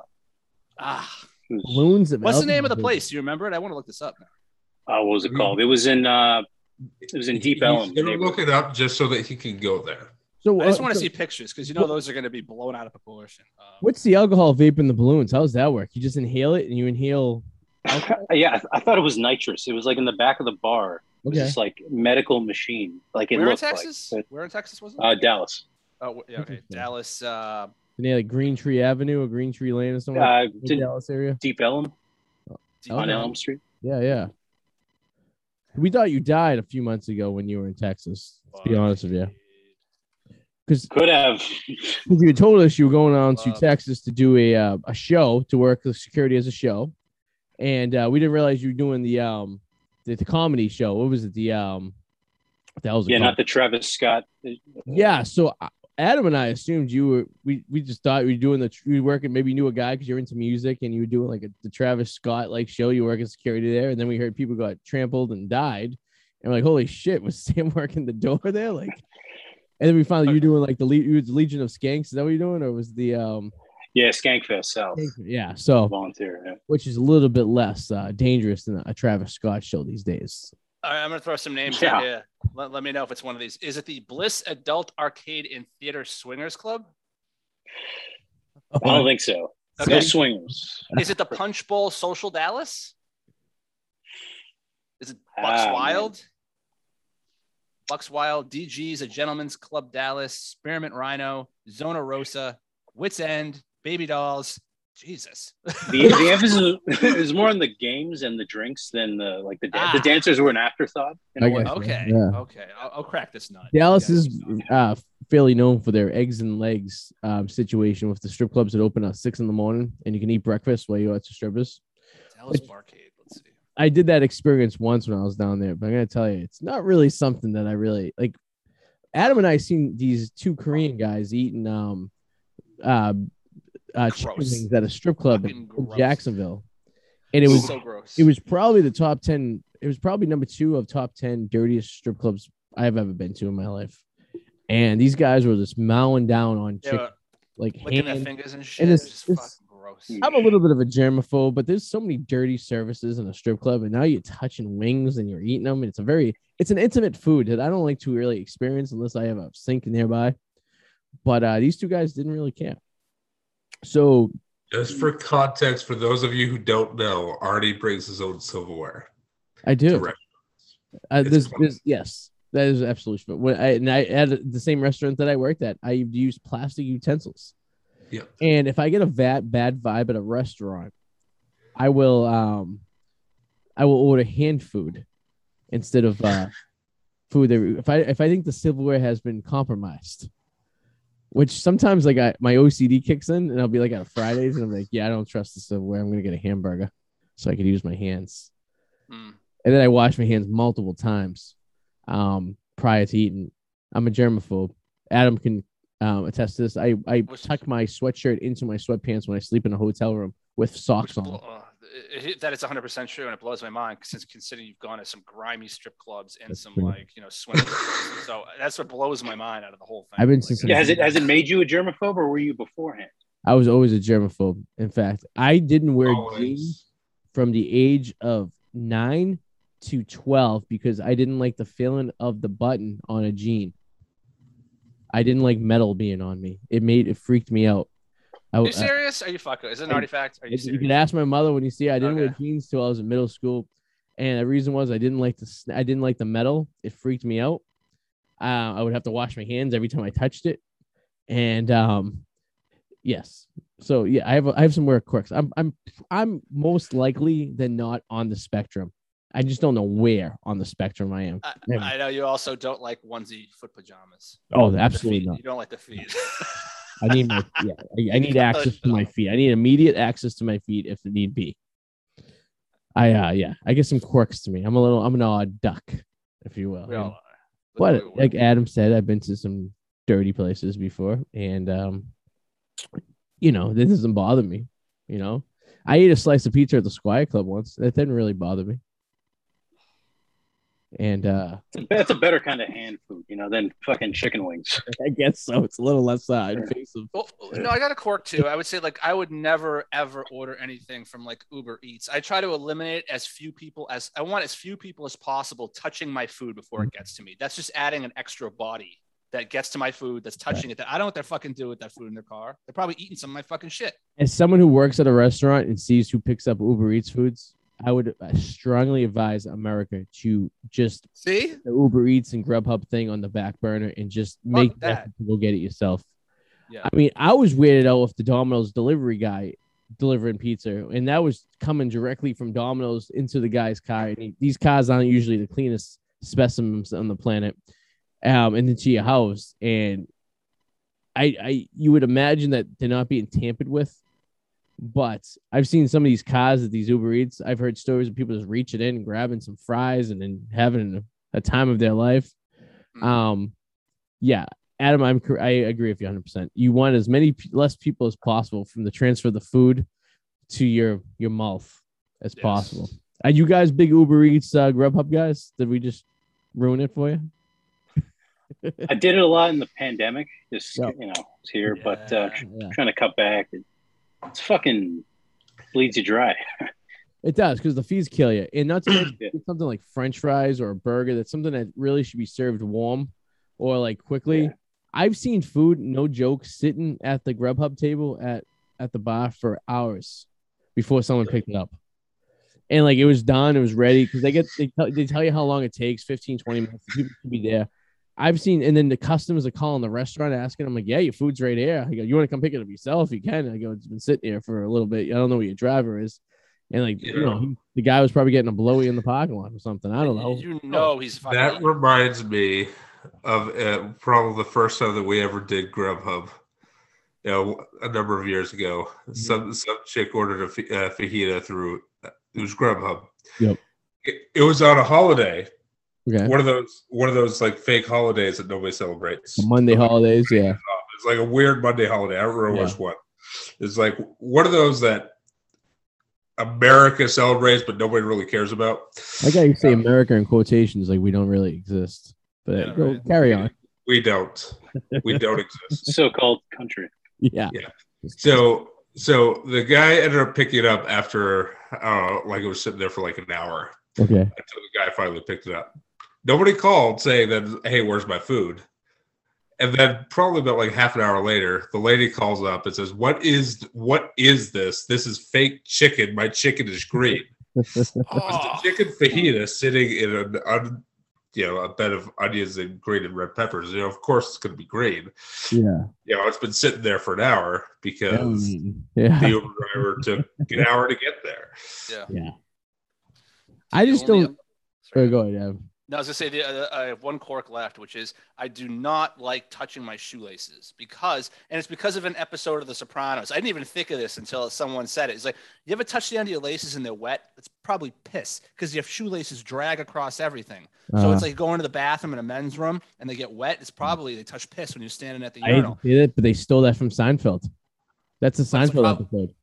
ah, it balloons. of what's the name of the alcohol. place? Do you remember it? I want to look this up now. uh, what was it called? It was in uh, it was in Deep He's Ellum. gonna look it up just so that he can go there. So I just uh, want to so see pictures because you know those are going to be blown out of proportion. Um, What's the alcohol vape in the balloons? How does that work? You just inhale it and you inhale. yeah, I, I thought it was nitrous. It was like in the back of the bar. It Okay. this like medical machine. Like it where in Texas? like. where in Texas was it? Uh, Dallas. oh, yeah, okay, Dallas. Uh, And they had like Green Tree Avenue or Green Tree Lane or something. Uh, in Dallas area. Deep Ellum Deep on Okay. Elm Street. Yeah, yeah. We thought you died a few months ago when you were in Texas. To be honest with you, because Could have. you told us you were going on to Wow. Texas to do a uh, a show to work the security as a show, and uh, we didn't realize you were doing the um the, the comedy show. What was it? The um what the hell was Yeah, not the Travis Scott. Yeah, so uh, Adam and I assumed you were. We we just thought you were doing the you were working. Maybe you knew a guy because you're into music and you were doing like a, the Travis Scott like show. You work as security there, and then we heard people got trampled and died, and we're like, holy shit, was Sam working the door there? Like, and then we found you doing like the Le- you the Legion of Skanks. Is that what you're doing, or was the um? Yeah, Skankfest South. Yeah, so Volunteer. Yeah. which is a little bit less uh, dangerous than a Travis Scott show these days. all right, I'm going to throw some names Yeah. out here. Let, let me know if it's one of these. Is it the Bliss Adult Arcade and Theater Swingers Club? I don't think so. Okay. No swingers. Is it the Punch Bowl Social Dallas? Is it Bucks Ah, man. Wild? Bucks Wild, DG's, a Gentleman's Club Dallas, Spearmint Rhino, Zona Rosa, Wits End, Baby Dolls. Jesus. The, the emphasis is more on the games and the drinks than the like the dan- the Ah. dancers were an afterthought. in a I guess. Okay. Yeah. Okay. I'll, I'll crack this nut. Dallas Yeah, is uh, fairly known for their eggs and legs um, situation with the strip clubs that open at six in the morning and you can eat breakfast while you're at the strippers. Dallas Barcade. Let's see. I did that experience once when I was down there, but I'm gonna tell you, it's not really something that I really like. Adam and I seen these two Korean guys eating um uh, uh chicken wings at a strip club in, in. Jacksonville, and it was so gross. it was probably the top 10 it was probably number two of top 10 dirtiest strip clubs i've ever been to in my life and these guys were just mowing down on yeah, chicken like licking their fingers and shit. it's- just it's- fucking gross. i'm a little bit of a germaphobe but there's so many dirty services in a strip club and now you're touching wings and you're eating them and it's a very it's an intimate food that i don't like to really experience unless i have a sink nearby but uh these two guys didn't really care so Just for context, for those of you who don't know, Arty brings his own silverware. i do. Uh, this, this, yes, that is absolutely true. When I, and I at the same restaurant that I worked at, I use plastic utensils. Yeah. And if I get a bad bad vibe at a restaurant, I will um, I will order hand food instead of uh, food. That, if I if I think the silverware has been compromised, which sometimes like I my OCD kicks in, and I'll be like on Fridays, and I'm like, yeah, I don't trust the silverware. I'm gonna get a hamburger so I can use my hands Mm. and then I wash my hands multiple times um, prior to eating. I'm a germaphobe. Adam can um, attest to this. I, I tuck my sweatshirt into my sweatpants when I sleep in a hotel room with socks on. Blo- it- it- that is 100% true and it blows my mind since considering you've gone to some grimy strip clubs and That's some true. like you know swing so that's what blows my mind out of the whole thing I've been Like, Yeah, has it has it made you a germaphobe or were you beforehand? I was always a germaphobe. In fact, I didn't wear jeans from the age of nine to 12 because I didn't like the feeling of the button on a jean. I didn't like metal being on me. It made it freaked me out. I, Are you serious? Are you fucking? Is it an I- artifact? Are you It's- you can ask my mother when you see. It. I didn't wear jeans till I was in middle school, and the reason was I didn't like the I didn't like the metal. It freaked me out. Uh, I would have to wash my hands every time I touched it, and um, yes. So yeah, I have I have some weird quirks. I'm I'm I'm most likely than not on the spectrum. I just don't know where on the spectrum I am. I, I know you also don't like onesie foot pajamas. Oh, absolutely not. You don't like the feet. I need my yeah. I, I need access to my feet. I need immediate access to my feet if need be. I uh yeah, I get some quirks to me. I'm a little I'm an odd duck, if you will. we and- all are. But like Adam said, I've been to some dirty places before, and um, you know, this doesn't bother me. You know, I ate a slice of pizza at the Squire Club once. That didn't really bother me. And uh, That's a better kind of hand food, you know, than fucking chicken wings. I guess so. It's a little less uh, invasive. Well, no, I got a quirk too. I would say like I would never ever order anything from like Uber Eats. I try to eliminate as few people as I want as few people as possible touching my food before it gets to me. That's just adding an extra body that gets to my food that's touching it. That I don't know what they're fucking do with that food in their car. They're probably eating some of my fucking shit. As someone who works at a restaurant and sees who picks up Uber Eats foods, I would uh, strongly advise America to just See? the Uber Eats and Grubhub thing on the back burner and just make that. go get it yourself. Yeah. I mean, I was weirded out with the Domino's delivery guy delivering pizza, and that was coming directly from Domino's into the guy's car. And he- these cars aren't usually the cleanest specimens on the planet, um, and into your house. And I, I, you would imagine that they're not being tampered with, but I've seen some of these cars at these Uber Eats. I've heard stories of people just reaching in and grabbing some fries and then having a time of their life. Mhm. Um, yeah, Adam, I'm I agree with you 100. percent You want as many less people as possible from the transfer of the food to your your mouth as Yes. possible. Are you guys big Uber Eats uh, Grubhub guys? Did we just ruin it for you? I did it a lot in the pandemic, just Yeah. you know, it's here, but uh, Yeah. Yeah, trying to cut back. It, it's fucking bleeds you dry. it does because the fees kill you, and not to mention Yeah. something like French fries or a burger. That's something that really should be served warm or like quickly. Yeah. I've seen food, no joke, sitting at the Grubhub table at at the bar for hours before someone picked it up. And like it was done, it was ready because they get they tell, they tell you how long it takes 15, 20 minutes. People should be there. I've seen, and then the customers are calling the restaurant asking, I'm like, yeah, your food's right here. I go, you want to come pick it up yourself? You can. I go, it's been sitting here for a little bit. I don't know where your driver is. And like, you know, the guy was probably getting a blowy in the parking lot or something. I don't know. You know he's fucking. That reminds me of uh, probably the first time that we ever did Grubhub. You know, a number of years ago, some some chick ordered a uh, fajita through uh, it was Grubhub. Yep. It, it was on a holiday, Okay. one of those one of those like fake holidays that nobody celebrates. Monday holidays. Yeah. It's like a weird Monday holiday. I don't remember which one. It's like one of those that America celebrates, but nobody really cares about. I got you say America in quotations like we don't really exist. But Yeah, go, right. carry on. We don't. We don't exist. So-called country. Yeah. Yeah. So so the guy ended up picking it up after uh like it was sitting there for like an hour Okay. until the guy finally picked it up. Nobody called saying that, hey, where's my food? And then probably about like half an hour later, the lady calls up and says, What is what is this? This is fake chicken. My chicken is green. It's Oh, a chicken fajita sitting in an un, you know, a bed of onions and green and red peppers. You know, of course it's gonna be green. yeah. You know, it's been sitting there for an hour because Yeah. the Uber driver took an hour to get there. yeah. Yeah. I just don't. Oh, go ahead. Adam. No, as I was gonna say the, uh, I have one cork left, which is I do not like touching my shoelaces because, and it's because of an episode of The Sopranos. I didn't even think of this until someone said it. It's like you ever touch the end of your laces and they're wet? It's probably piss because your shoelaces drag across everything. So Uh, it's like going to the bathroom in a men's room and they get wet. It's probably they touch piss when you're standing at the I urinal. say that, but they stole that from Seinfeld. That's a Seinfeld problem? episode.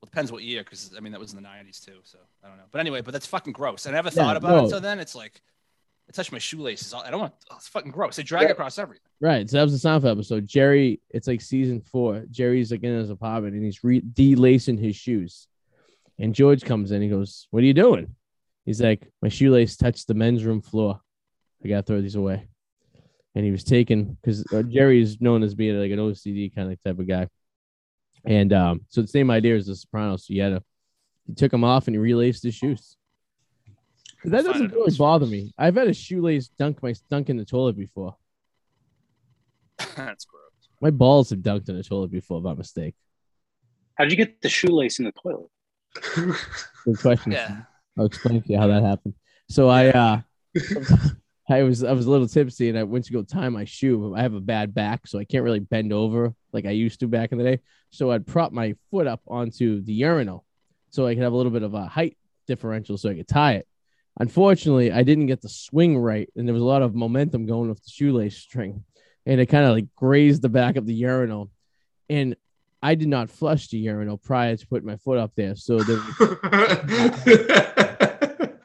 Well, depends what year, because I mean that was in the '90s too. So I don't know. But anyway, but that's fucking gross. I never Yeah, thought about no. it until then. It's like I touched my shoelaces. I don't want. Oh, it's fucking gross. They drag Yeah. across everything. Right. So that was the Seinfeld episode. Jerry, it's like season four. Jerry's like in his apartment and he's re- delacing his shoes. And George comes in. He goes, What are you doing? He's like, My shoelace touched the men's room floor. I got to throw these away. And he was taken because uh, Jerry is known as being like an OCD kind of type of guy. And um, so the same idea as the Sopranos. So you had to, he took them off and he relaced his shoes. But That doesn't really was bother me. I've had a shoelace dunk my dunk in the toilet before. That's gross. My balls have dunked in the toilet before by mistake. How'd you get the shoelace in the toilet? Good question. Yeah. I'll explain to you how that happened. So I uh I was I was a little tipsy and I went to go tie my shoe. I have a bad back, so I can't really bend over like I used to back in the day. So I'd prop my foot up onto the urinal so I could have a little bit of a height differential so I could tie it. Unfortunately, I didn't get the swing right, and there was a lot of momentum going with the shoelace string, and it kind of like grazed the back of the urinal. And I did not flush the urinal prior to putting my foot up there, so there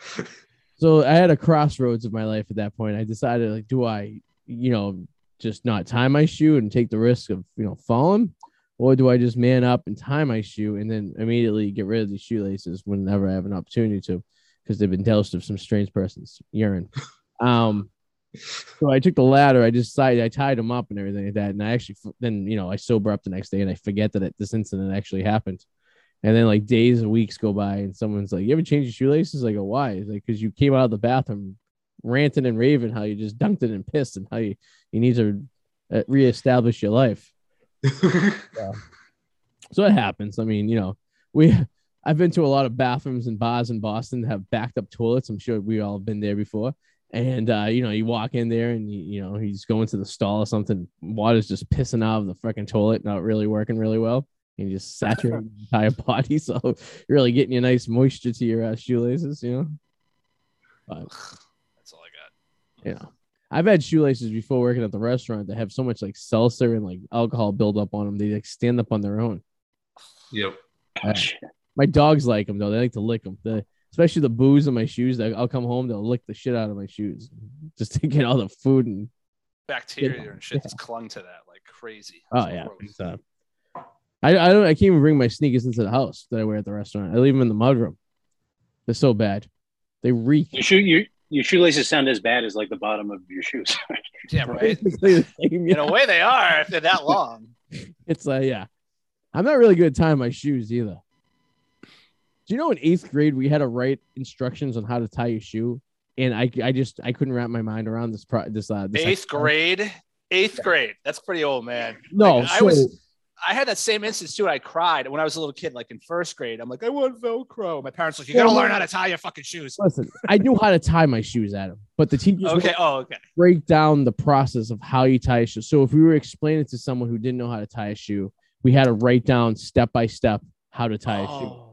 so I had a crossroads of my life at that point. I decided like, do I, you know, just not tie my shoe and take the risk of you know falling, or do I just man up and tie my shoe and then immediately get rid of these shoelaces whenever I have an opportunity to, because they've been doused of some strange person's urine. Um, so I took the ladder. I just decided I tied them up and everything like that, and I actually then you know I sober up the next day and I forget that it, this incident actually happened. And then like days and weeks go by, and someone's like, "You ever change your shoelaces?" I go, "Why?" It's like, "Cause you came out of the bathroom ranting and raving how you just dunked it and pissed, and how you you need to uh, reestablish your life." So it happens. I mean, you know, we I've been to a lot of bathrooms and bars in Boston that have backed up toilets. I'm sure we all have been there before. And uh, you know, you walk in there and you, you know he's going to the stall or something. Water's just pissing out of the freaking toilet, not really working really well. And you just saturate your entire body, so you're really getting your nice moisture to your uh, shoelaces. You know, That's all I got. you know. I've had shoelaces before working at the restaurant that have so much like seltzer and like alcohol build up on them. They like stand up on their own. yep. Yeah. My dogs like them though. They like to lick them. The, especially the booze in my shoes. They, I'll come home, they'll lick the shit out of my shoes just to get all the food and Bacteria and shit Yeah. that's clung to that like crazy. oh yeah. gross. Uh, I I don't I can't even bring my sneakers into the house that I wear at the restaurant. I leave them in the mudroom. They're so bad. They reek. Your shoe, your, your shoelaces sound as bad as like the bottom of your shoes. Yeah, right. Basically the same, In a way, they are if they're that long. It's like yeah. I'm not really good at tying my shoes either. Do you know in eighth grade we had to write instructions on how to tie your shoe, and I I just I couldn't wrap my mind around this pro this uh this Eighth grade. Eighth grade. That's pretty old, man. No, Like, I was. I had that same instance too. I cried when I was a little kid, like in first grade. I'm like, I want Velcro. My parents were like, you gotta learn how to tie your fucking shoes. Listen, I knew how to tie my shoes, Adam, but the teachers Okay. Oh, okay. break down the process of how you tie a shoe. So if we were explaining to someone who didn't know how to tie a shoe, we had to write down step by step how to tie a shoe.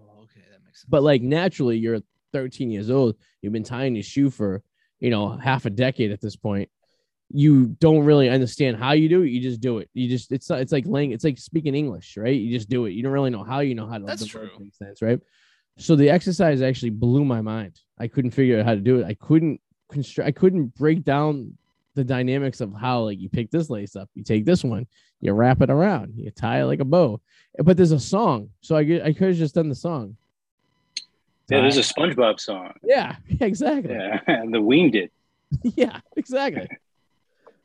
Makes sense. But like naturally, you're 13 years old. You've been tying your shoe for you know half a decade at this point. You don't really understand how you do it. You just do it. You just it's it's like laying. It's like speaking English, right? You just do it. You don't really know how you know how to. That's true. Makes sense, right? So the exercise actually blew my mind. I couldn't figure out how to do it. I couldn't construct. I couldn't break down the dynamics of how like you pick this lace up, you take this one, you wrap it around, you tie it like a bow. But there's a song, so I I could have just done the song. Yeah, there's a SpongeBob song. Yeah, exactly. Yeah, the Ween it. yeah, exactly.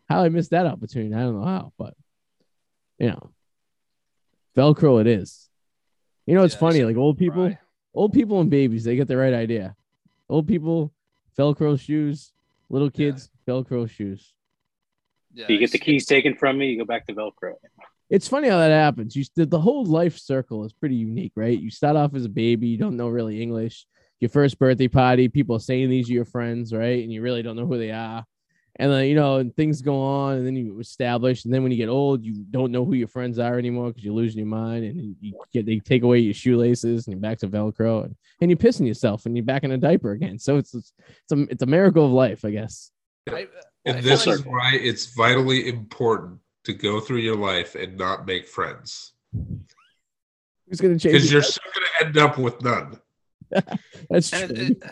how I missed that opportunity, I don't know how, but you know, Velcro it is. You know, it's Yeah, funny, like old people, Right. old people and babies, they get the right idea. Old people, Velcro shoes. Little kids, Velcro shoes. Yeah, You get the keys taken from me, you go back to Velcro. It's funny how that happens. You the, the whole life circle is pretty unique, right? You start off as a baby, you don't know really English. Your first birthday party, people are saying these are your friends, right? And you really don't know who they are. And then you know, and things go on, and then you establish, and then when you get old, you don't know who your friends are anymore because you're losing your mind, and you get they take away your shoelaces, and you're back to Velcro, and, and you're pissing yourself, and you're back in a diaper again. So it's it's it's a it's a miracle of life, I guess. I, I And this like- is why it's vitally important to go through your life and not make friends Who's gonna change? because you're still going to end up with none. That's true. And it, it, it-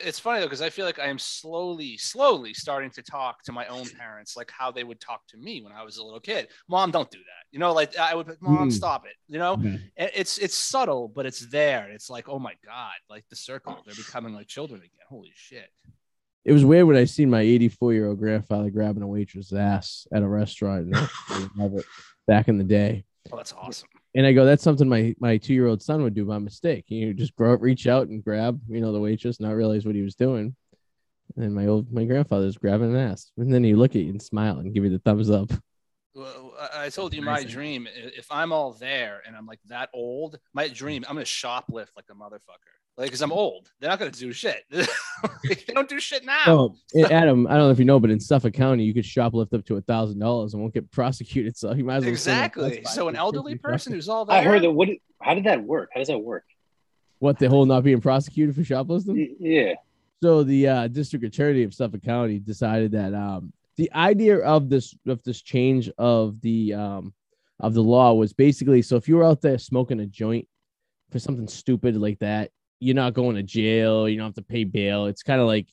it's funny though because I feel like I am slowly, slowly starting to talk to my own parents like how they would talk to me when I was a little kid. Mom, don't do that. You know, like I would, be, mom, Hmm. stop it. You know, Okay. And it's it's subtle, but it's there. It's like, oh my god, like the circle, they're becoming like children again. Holy shit. It was weird when I seen my 84 year old grandfather grabbing a waitress' ass at a restaurant. And I love it back in the day. Oh, that's awesome. And I go, that's something my my two year old son would do by mistake. You just grow up, reach out and grab, you know, the waitress, not realize what he was doing. And my old my grandfather's grabbing an ass, and then he look at you and smile and give you the thumbs up. Well, I I told you my dream. If I'm all there and I'm like that old, my dream, I'm gonna shoplift like a motherfucker. Like, cause I'm old. They're not gonna do shit. they don't do shit now. Adam, I don't know if you know, but in Suffolk County, you could shoplift up to a thousand dollars and won't get prosecuted. So you might as well exactly. So an elderly person who's all there. I heard that. What? How did that work? How does that work? what the whole not being prosecuted for shoplifting. Yeah. So the uh, district attorney of Suffolk County decided that um, the idea of this of this change of the um, of the law was basically so if you were out there smoking a joint for something stupid like that, you're not going to jail. You don't have to pay bail. It's kind of like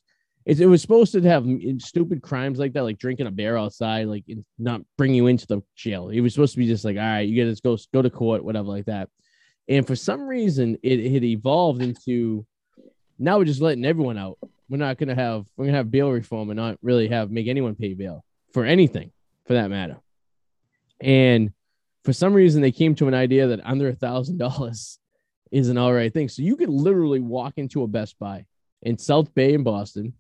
it, it was supposed to have stupid crimes like that, like drinking a beer outside, like not bring you into the jail. It was supposed to be just like, all right, you guys go go to court, whatever, like that. And for some reason, it had evolved into now we're just letting everyone out. We're not gonna have we're gonna have bail reform and not really have make anyone pay bail for anything for that matter. And for some reason they came to an idea that under a thousand dollars is an all right thing. So you could literally walk into a Best Buy in South Bay in Boston,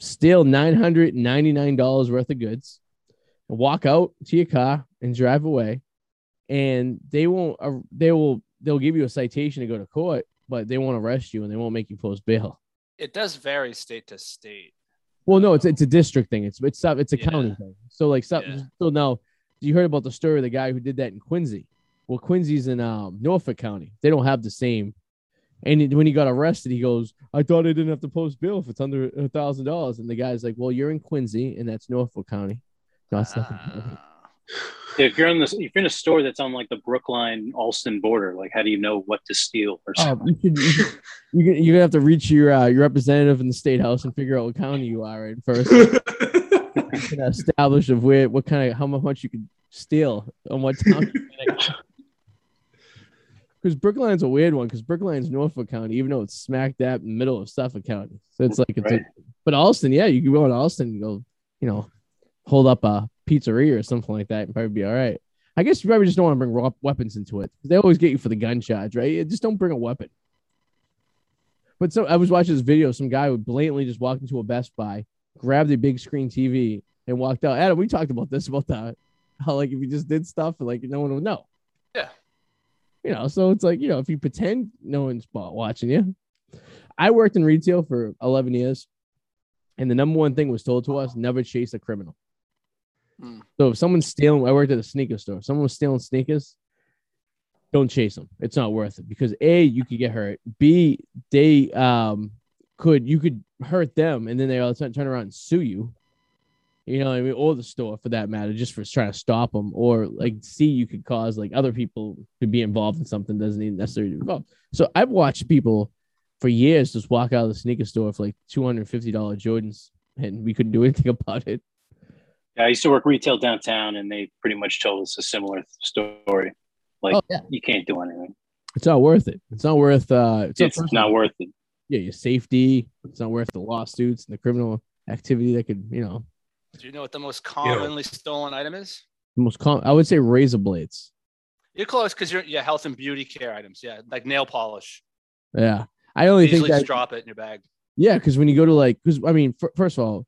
steal nine hundred ninety nine dollars worth of goods, walk out to your car and drive away, and they won't. Uh, they will. They'll give you a citation to go to court, but they won't arrest you and they won't make you post bail. it does vary state to state. Well, no, it's it's a district thing. It's it's it's a Yeah. county thing. So like so, Yeah. so now you heard about the story of the guy who did that in Quincy. Well, Quincy's in um, Norfolk County. They don't have the same. And he- when he got arrested, he goes, "I thought I didn't have to post bail if it's under a thousand dollars." And the guy's like, "Well, you're in Quincy, and that's Norfolk County. No, it's Suffolk County." Ah. If you're in this, if you're in a store that's on like the Brookline Allston border, like how do you know what to steal or Oh, something? you should, you should, you're gonna, you're gonna have to reach your uh, your representative in the state house and figure out what county you are in first. Establish of where what kind of how much you can steal on what town. Because Brookline's a weird one. Because Brookline's Norfolk County, even though it's smack dab in the middle of Suffolk County. So it's like it's Right. like, but Allston, yeah, you can go to Allston and go, you know, hold up a pizzeria or something like that and probably be all right. I guess you probably just don't want to bring raw weapons into it. They always get you for the gun charge, right? Yeah, Just don't bring a weapon. But so I was watching this video. Some guy would blatantly just walk into a Best Buy, grabbed a big screen TV, and walked out. Adam, we talked about this about that. How like if you just did stuff, like no one would know. Yeah. You know, so it's like you know if you pretend no one's watching you. I worked in retail for 11 years, and the number one thing was told to us: never chase a criminal. Hmm. So if someone's stealing, I worked at a sneaker store. If someone was stealing sneakers, don't chase them. It's not worth it because a you could get hurt. B they um could you could hurt them, and then they all turn turn around and sue you. You know, I mean, or the store for that matter, just for trying to stop them, or like see you could cause like other people to be involved in something that doesn't even necessarily involve. So I've watched people for years just walk out of the sneaker store for like two hundred fifty dollar Jordans, and we couldn't do anything about it. Yeah, I used to work retail downtown, and they pretty much told us a similar story. Like Oh yeah, you can't do anything. it's not worth it. It's not worth. uh It's, It's, not, not worth it. yeah, your safety. It's not worth the lawsuits and the criminal activity that could, you know, Do you know what the most commonly stolen item is? the most com- I would say razor blades. You're close because you're yeah, health and beauty care items. Yeah, like nail polish. Yeah, I only think that just drop it in your bag. yeah, because when you go to like, because I mean, f- first of all,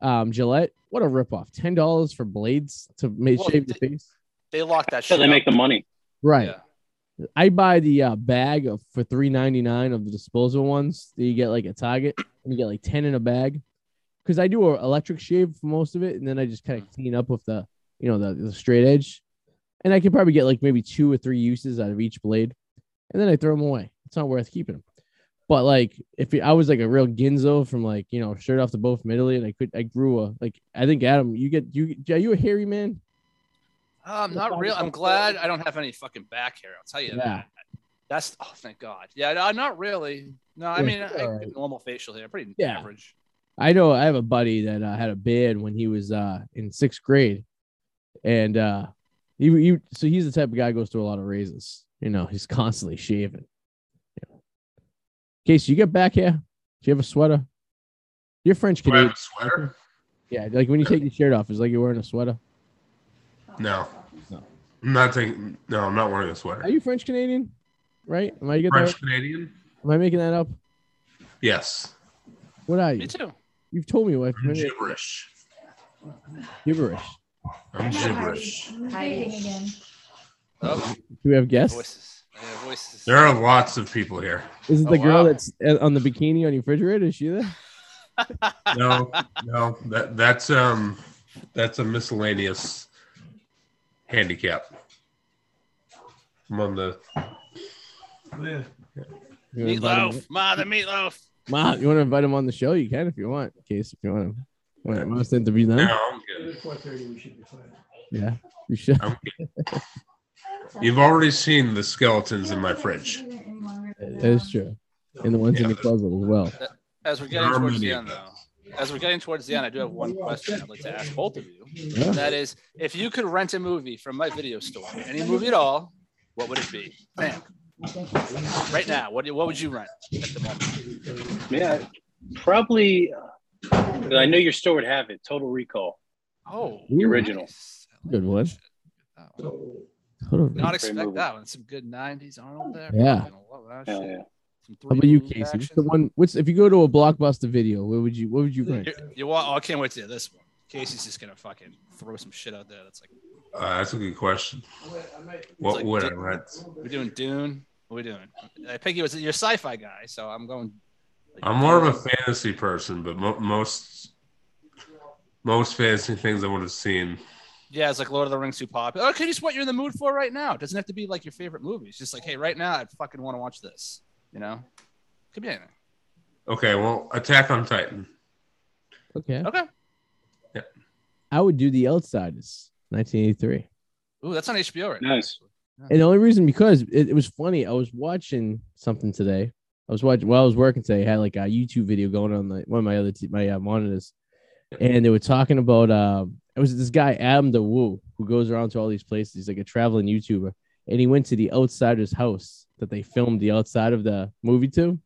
um, Gillette, what a ripoff! Ten dollars for blades to make Well, shave your face. They lock that So shit. they make the money. Right. Yeah. I buy the uh, bag of for three ninety nine of the disposable ones that you get like a Target, and you get like ten in a bag. Because I do an electric shave for most of it, and then I just kind of clean up with the you know the, the straight edge, and I can probably get like maybe two or three uses out of each blade, and then I throw them away. It's not worth keeping them. But like if I was like a real Ginzo from like you know straight off the boat from Italy, and I could I grew a like I think Adam, you get you are you a hairy man? Um, I'm not real. I'm glad I don't have any fucking back hair. I'll tell you Yeah. that. That's oh, thank God. Yeah, no, I'm not really. No, I mean, I, right. normal facial hair, pretty Yeah. average. I know I have a buddy that uh, had a beard when he was uh, in sixth grade, and uh, he, he so he's the type of guy who goes through a lot of raises. You know, he's constantly shaving. Yeah. Kacy, you get back here? Do you have a sweater? You're French Do I have Canadian. a sweater? Yeah, like when you take your shirt off, it's like you're wearing a sweater. No. I'm not taking. No, I'm not wearing a sweater. Are you French Canadian? Right? Am I get French that? Canadian? Am I making that up? Yes. What are you? Me you? too. You've told me what I'm gibberish. gibberish. I'm gibberish. Hiding again. Oh, Do we have guests? voices. Yeah, voices. There are lots of people here. Is it Oh, the girl wow. that's uh, on the bikini on your refrigerator? Is she there? No, no, that that's um, that's a miscellaneous handicap. I'm on the. You wanna invite him- Meatloaf. Ma, the meatloaf. Ma, you want to invite him on the show? You can if you want. In case if you want him. Want want us to interview them? No, I'm good. Four thirty, we should be fine. Yeah, you should. I'm good. You've already seen the skeletons in my fridge. That is true. And the ones in the closet as well. As we're getting towards the end, though, as we're getting towards the end, I do have one question I'd like to ask both of you. Yeah. That is, if you could rent a movie from my video store, any movie at all, what would it be? Sam, right now, what, what would you rent at the moment? Yeah, probably. Uh, I know your store would have it. Total Recall. Oh, The original. nice. Good one. that. That one. Hold on. Not Great expect movie. that one. Some good '90s Arnold there. Yeah. Fucking love that Hell shit. yeah. Some How about you, 3D Kacy? What's the one? What's if you go to a blockbuster video? What would you? What would you rent? You, you want? Oh, I can't wait to hear this one. Kacy's just gonna fucking throw some shit out there. That's like Uh, that's a good question. What like would I rent? we're doing Dune. What are we doing? I think he was your sci-fi guy, so I'm going. like, I'm more of a fantasy person, but mo- most most fantasy things I would have seen. Yeah, it's like Lord of the Rings too popular. Oh, can just what you're in the mood for right now? It doesn't have to be like your favorite movie. It's just like, hey, right now I fucking want to watch this. You know, could be anything. Okay, well, Attack on Titan. Okay. Okay. Yeah. I would do The Outsiders, 1983. Ooh, that's on HBO right now. Nice. And the only reason because it, it was funny, I was watching something today. I was watching while I was working today. I had like a YouTube video going on the one of my other t- my uh, monitors, and they were talking about uh, it was this guy Adam the Woo who goes around to all these places. He's like a traveling YouTuber, and he went to the Outsiders house that they filmed the outside of the movie to,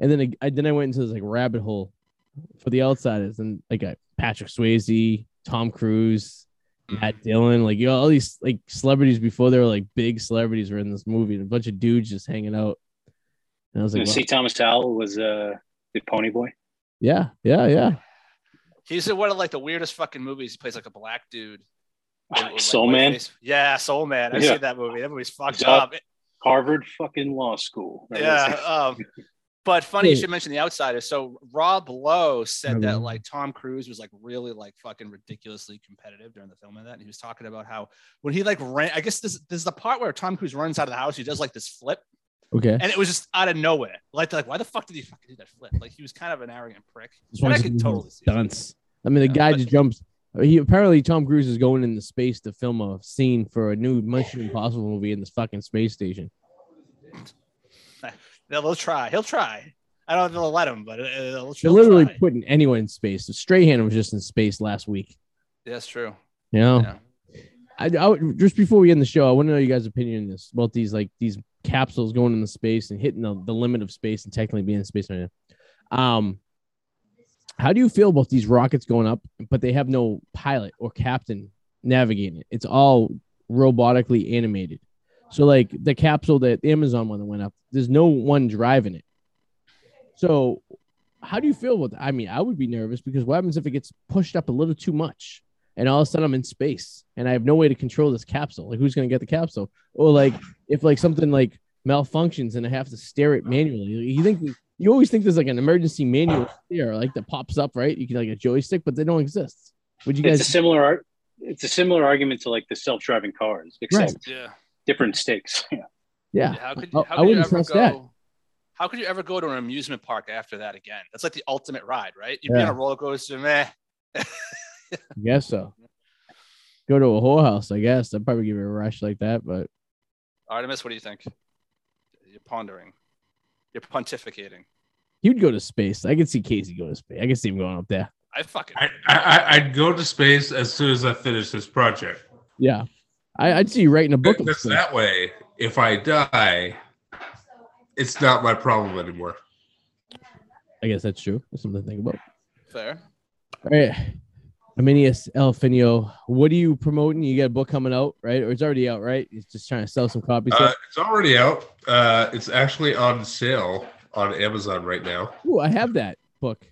and then I, then I went into this like rabbit hole for the Outsiders, and like uh, Patrick Swayze, Tom Cruise, Matt Dillon, like you know, all these like celebrities before they were like big celebrities were in this movie, and a bunch of dudes just hanging out. And I was like, And wow. C. Thomas Howell was uh, the Ponyboy. yeah, yeah, yeah. He's in one of like the weirdest fucking movies. He plays like a black dude. with, like, Soul white Man, face. Yeah, Soul Man. I've Yeah. seen that movie. That movie's fucked up. Harvard fucking law school. Right? Yeah. Um, but funny you should mention the outsiders. So Rob Lowe said that like Tom Cruise was like really like fucking ridiculously competitive during the film of that. And he was talking about how when he like ran, I guess this, this is the part where Tom Cruise runs out of the house, he does like this flip, Okay. and it was just out of nowhere. Like, like why the fuck did he fucking do that flip? Like he was kind of an arrogant prick. I could totally see stunts. I mean, the Yeah, guy just jumps. He apparently Tom Cruise is going into space to film a scene for a new Mission Impossible movie in this fucking space station. They'll, they'll try. He'll try. I don't know if they'll let him, but uh, they'll, They're they'll literally try. putting anyone in space. So Strahan was just in space last week. That's true. You know, Yeah. I, I would- just before we end the show, I want to know you guys' opinion on this about these like these capsules going into space and hitting the, the limit of space and technically being in space right now. Um, how do you feel about these rockets going up, but they have no pilot or captain navigating it? It's all robotically animated. So like the capsule that the Amazon one that went up, there's no one driving it. So how do you feel with? that? I mean, I would be nervous because what happens if it gets pushed up a little too much? and all of a sudden I'm in space and I have no way to control this capsule. Like who's gonna get the capsule? Or like if like something like malfunctions and I have to steer it manually. You think you always think there's like an emergency manual steer like that pops up, right? You can like a joystick, but they don't exist. Would you guys? it's a similar ar- it's a similar argument to like the self-driving cars, except Yeah. Different stakes. yeah. Yeah, How could you, how I could you wouldn't ever trust go? that. How could you ever go to an amusement park after that again? That's like the ultimate ride, right? You'd be Yeah. on a roller coaster, meh. I guess so. Go to a whorehouse, I guess. I'd probably give it a rush like that, but Artemis, what do you think? You're pondering. You're pontificating. he'd go to space. I could see Kacy go to space. I could see him going up there. I fucking I, I I'd go to space as soon as I finish this project. Yeah. I, I'd see you writing a book. of that way, if I die, it's not my problem anymore. I guess that's true. That's something to think about. fair. All right. Armanis Ar-feinial, what are you promoting? You got a book coming out, right? Or it's already out, right? It's just trying to sell some copies. Uh, it's already out. Uh, it's actually on sale on Amazon right now. Ooh, I have that book.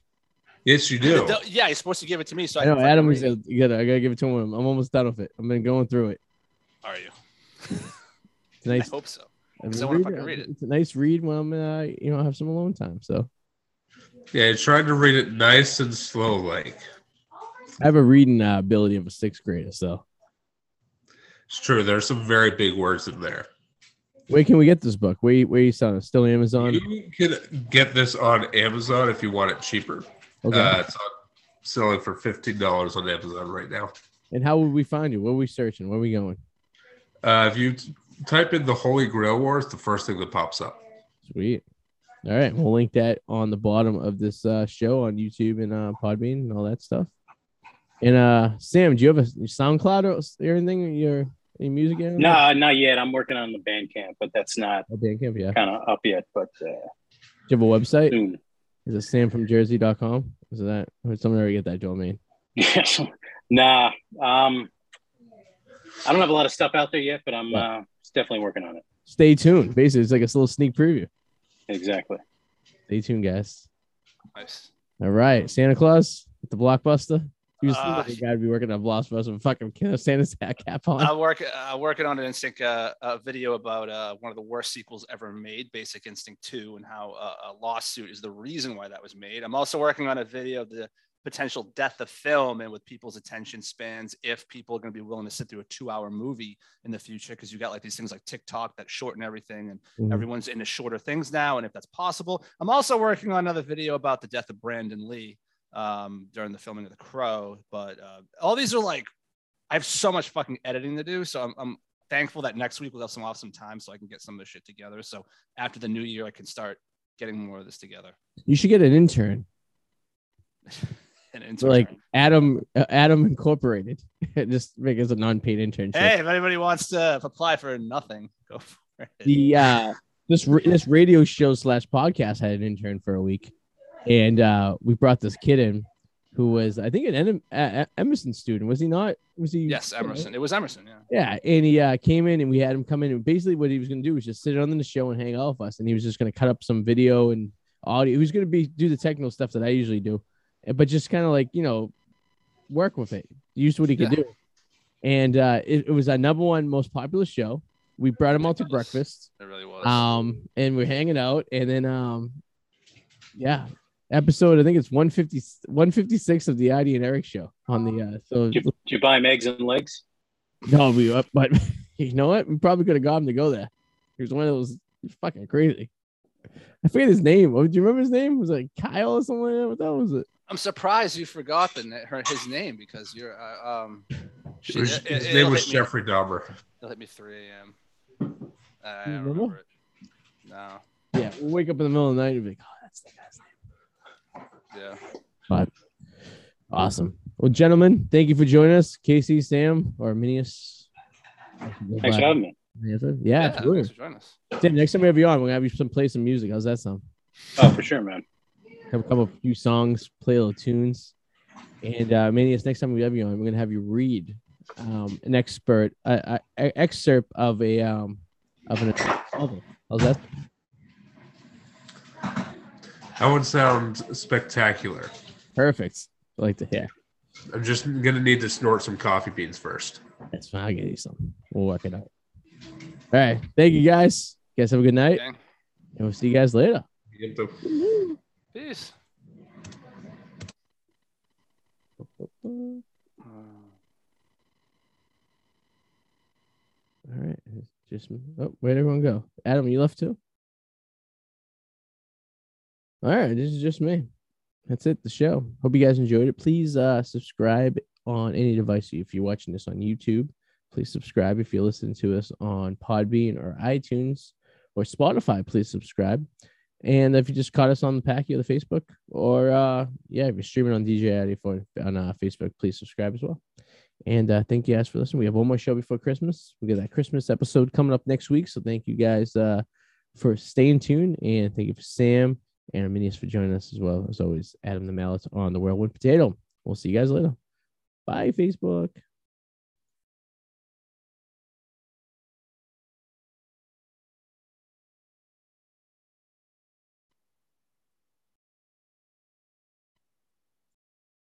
Yes, you do. Yeah, you're supposed to give it to me. So I, I know Adam was. read. You gotta, I gotta give it to him. I'm almost done with it. I've been going through it. Are you? It's nice. I hope so. I've 'cause been I wanna reading fucking read it. It's a nice read when I'm, uh, you know, have some alone time. So Yeah, trying to read it nice and slow, like I have a reading uh, ability of a sixth grader. So it's true. There's some very big words in there. where can we get this book? Where, where you selling? it? Still Amazon? You can get this on Amazon if you want it cheaper. Okay. Uh, it's on, selling for fifteen dollars on Amazon right now. and how would we find you? Where are we searching? Where are we going? Uh, if you t- type in the Holy Grail Wars, the first thing that pops up. Sweet. All right, we'll link that on the bottom of this uh, show on YouTube and uh, Podbean and all that stuff. And uh, Sam, do you have a SoundCloud or anything? Your any music? in there? No, not yet. I'm working on the Bandcamp, but that's not Oh, Bandcamp, yeah. Kind of up yet. But uh, you have a website? soon. Is it samfromjersey.com? Is it that? Or did someone already get that domain? Yes. nah. Um, I don't have a lot of stuff out there yet, but I'm uh, definitely working on it. Stay tuned. Basically, it's like a little sneak preview. Exactly. Stay tuned, guys. Nice. All right, Santa Claus at the blockbuster. He was Uh, the guy to be working on blockbuster with fucking Santa's hat cap on. I'm working uh, working on an Instinct uh, uh, video about uh, one of the worst sequels ever made, Basic Instinct 2, and how uh, a lawsuit is the reason why that was made. I'm also working on a video of the potential death of film and with people's attention spans if people are going to be willing to sit through a two hour movie in the future because you got like these things like TikTok that shorten everything and Mhm. everyone's into shorter things now and if that's possible. I'm also working on another video about the death of Brandon Lee um, during the filming of The Crow, but uh, all these are like I have so much fucking editing to do. So I'm, I'm thankful that next week we'll have some awesome time so I can get some of this shit together. So after the new year, I can start getting more of this together. You should get an intern, And So, like Adam uh, Adam Incorporated. Just make it as a non-paid internship. hey, if anybody wants to apply for nothing, go for it. the uh this this radio show slash podcast had an intern for a week, and uh we brought this kid in who was I think an Em- uh, Emerson student. Was he not? Was he? yes, Emerson. It was Emerson. Yeah. Yeah, and he uh, came in and we had him come in and basically what he was going to do was just sit on the show and hang out with us, and he was just going to cut up some video and audio. He was going to be do the technical stuff that I usually do, but just kind of like you know work with it, use what he could Yeah. do. And uh, it, it was our number one most popular show. We brought him out to breakfast, It really was. um, and we're hanging out, and then um, yeah, episode I think it's 150, 156 of the ID and Eric show on the uh, so Did you, did you buy him eggs and legs? no, we uh, but you know what? We probably could have got him to go there. He was one of those fucking crazy. I forget his name. What do you remember his name? Was it like Kyle or something? like that? What the hell was it? I'm surprised you forgot the her, his name because you're uh, um. It was- it- his it'll name was hit me- Jeffrey Dahmer. It'll hit me 3 a.m. I don't remember? remember it. No. Yeah, we'll wake up in the middle of the night and be like, oh, that's the guy's name. Yeah. But Awesome. Well, gentlemen, thank you for joining us. Kacy, Sam, or Minius. Thanks for having me. Yeah, absolutely. thanks for joining us. Sam, next time we have you on, we're gonna have you some play some music. How's that sound? Oh, for sure, man. Have a couple few songs, play a little tunes. And uh Manius, next time we have you on, we're gonna have you read um an expert uh, uh, excerpt of a um of an novel. How's that? That would sound spectacular. Perfect. I like to hear. I'm just gonna need to snort some coffee beans first. That's fine. I'll get you some. We'll work it out. All right. Thank you guys. You guys have a good night. Okay. And we'll see you guys later. Get the- Peace. All right. Just oh, where'd everyone go? Adam, you left too? All right, this is just me. That's it, the show. Hope you guys enjoyed it. Please uh subscribe on any device if you're watching this on YouTube. Please subscribe if you're listening to us on Podbean or iTunes or Spotify. Please subscribe. And if you just caught us on the Packy or the Facebook, or uh yeah, if you're streaming on DJ Addy for on uh, Facebook, please subscribe as well. And uh, thank you guys for listening. We have one more show before Christmas. We got that Christmas episode coming up next week. So thank you guys uh, for staying tuned. And thank you for Sam and Armanis for joining us as well. As always, Adam the Mallet on the Whirlwind Potato. We'll see you guys later. Bye, Facebook.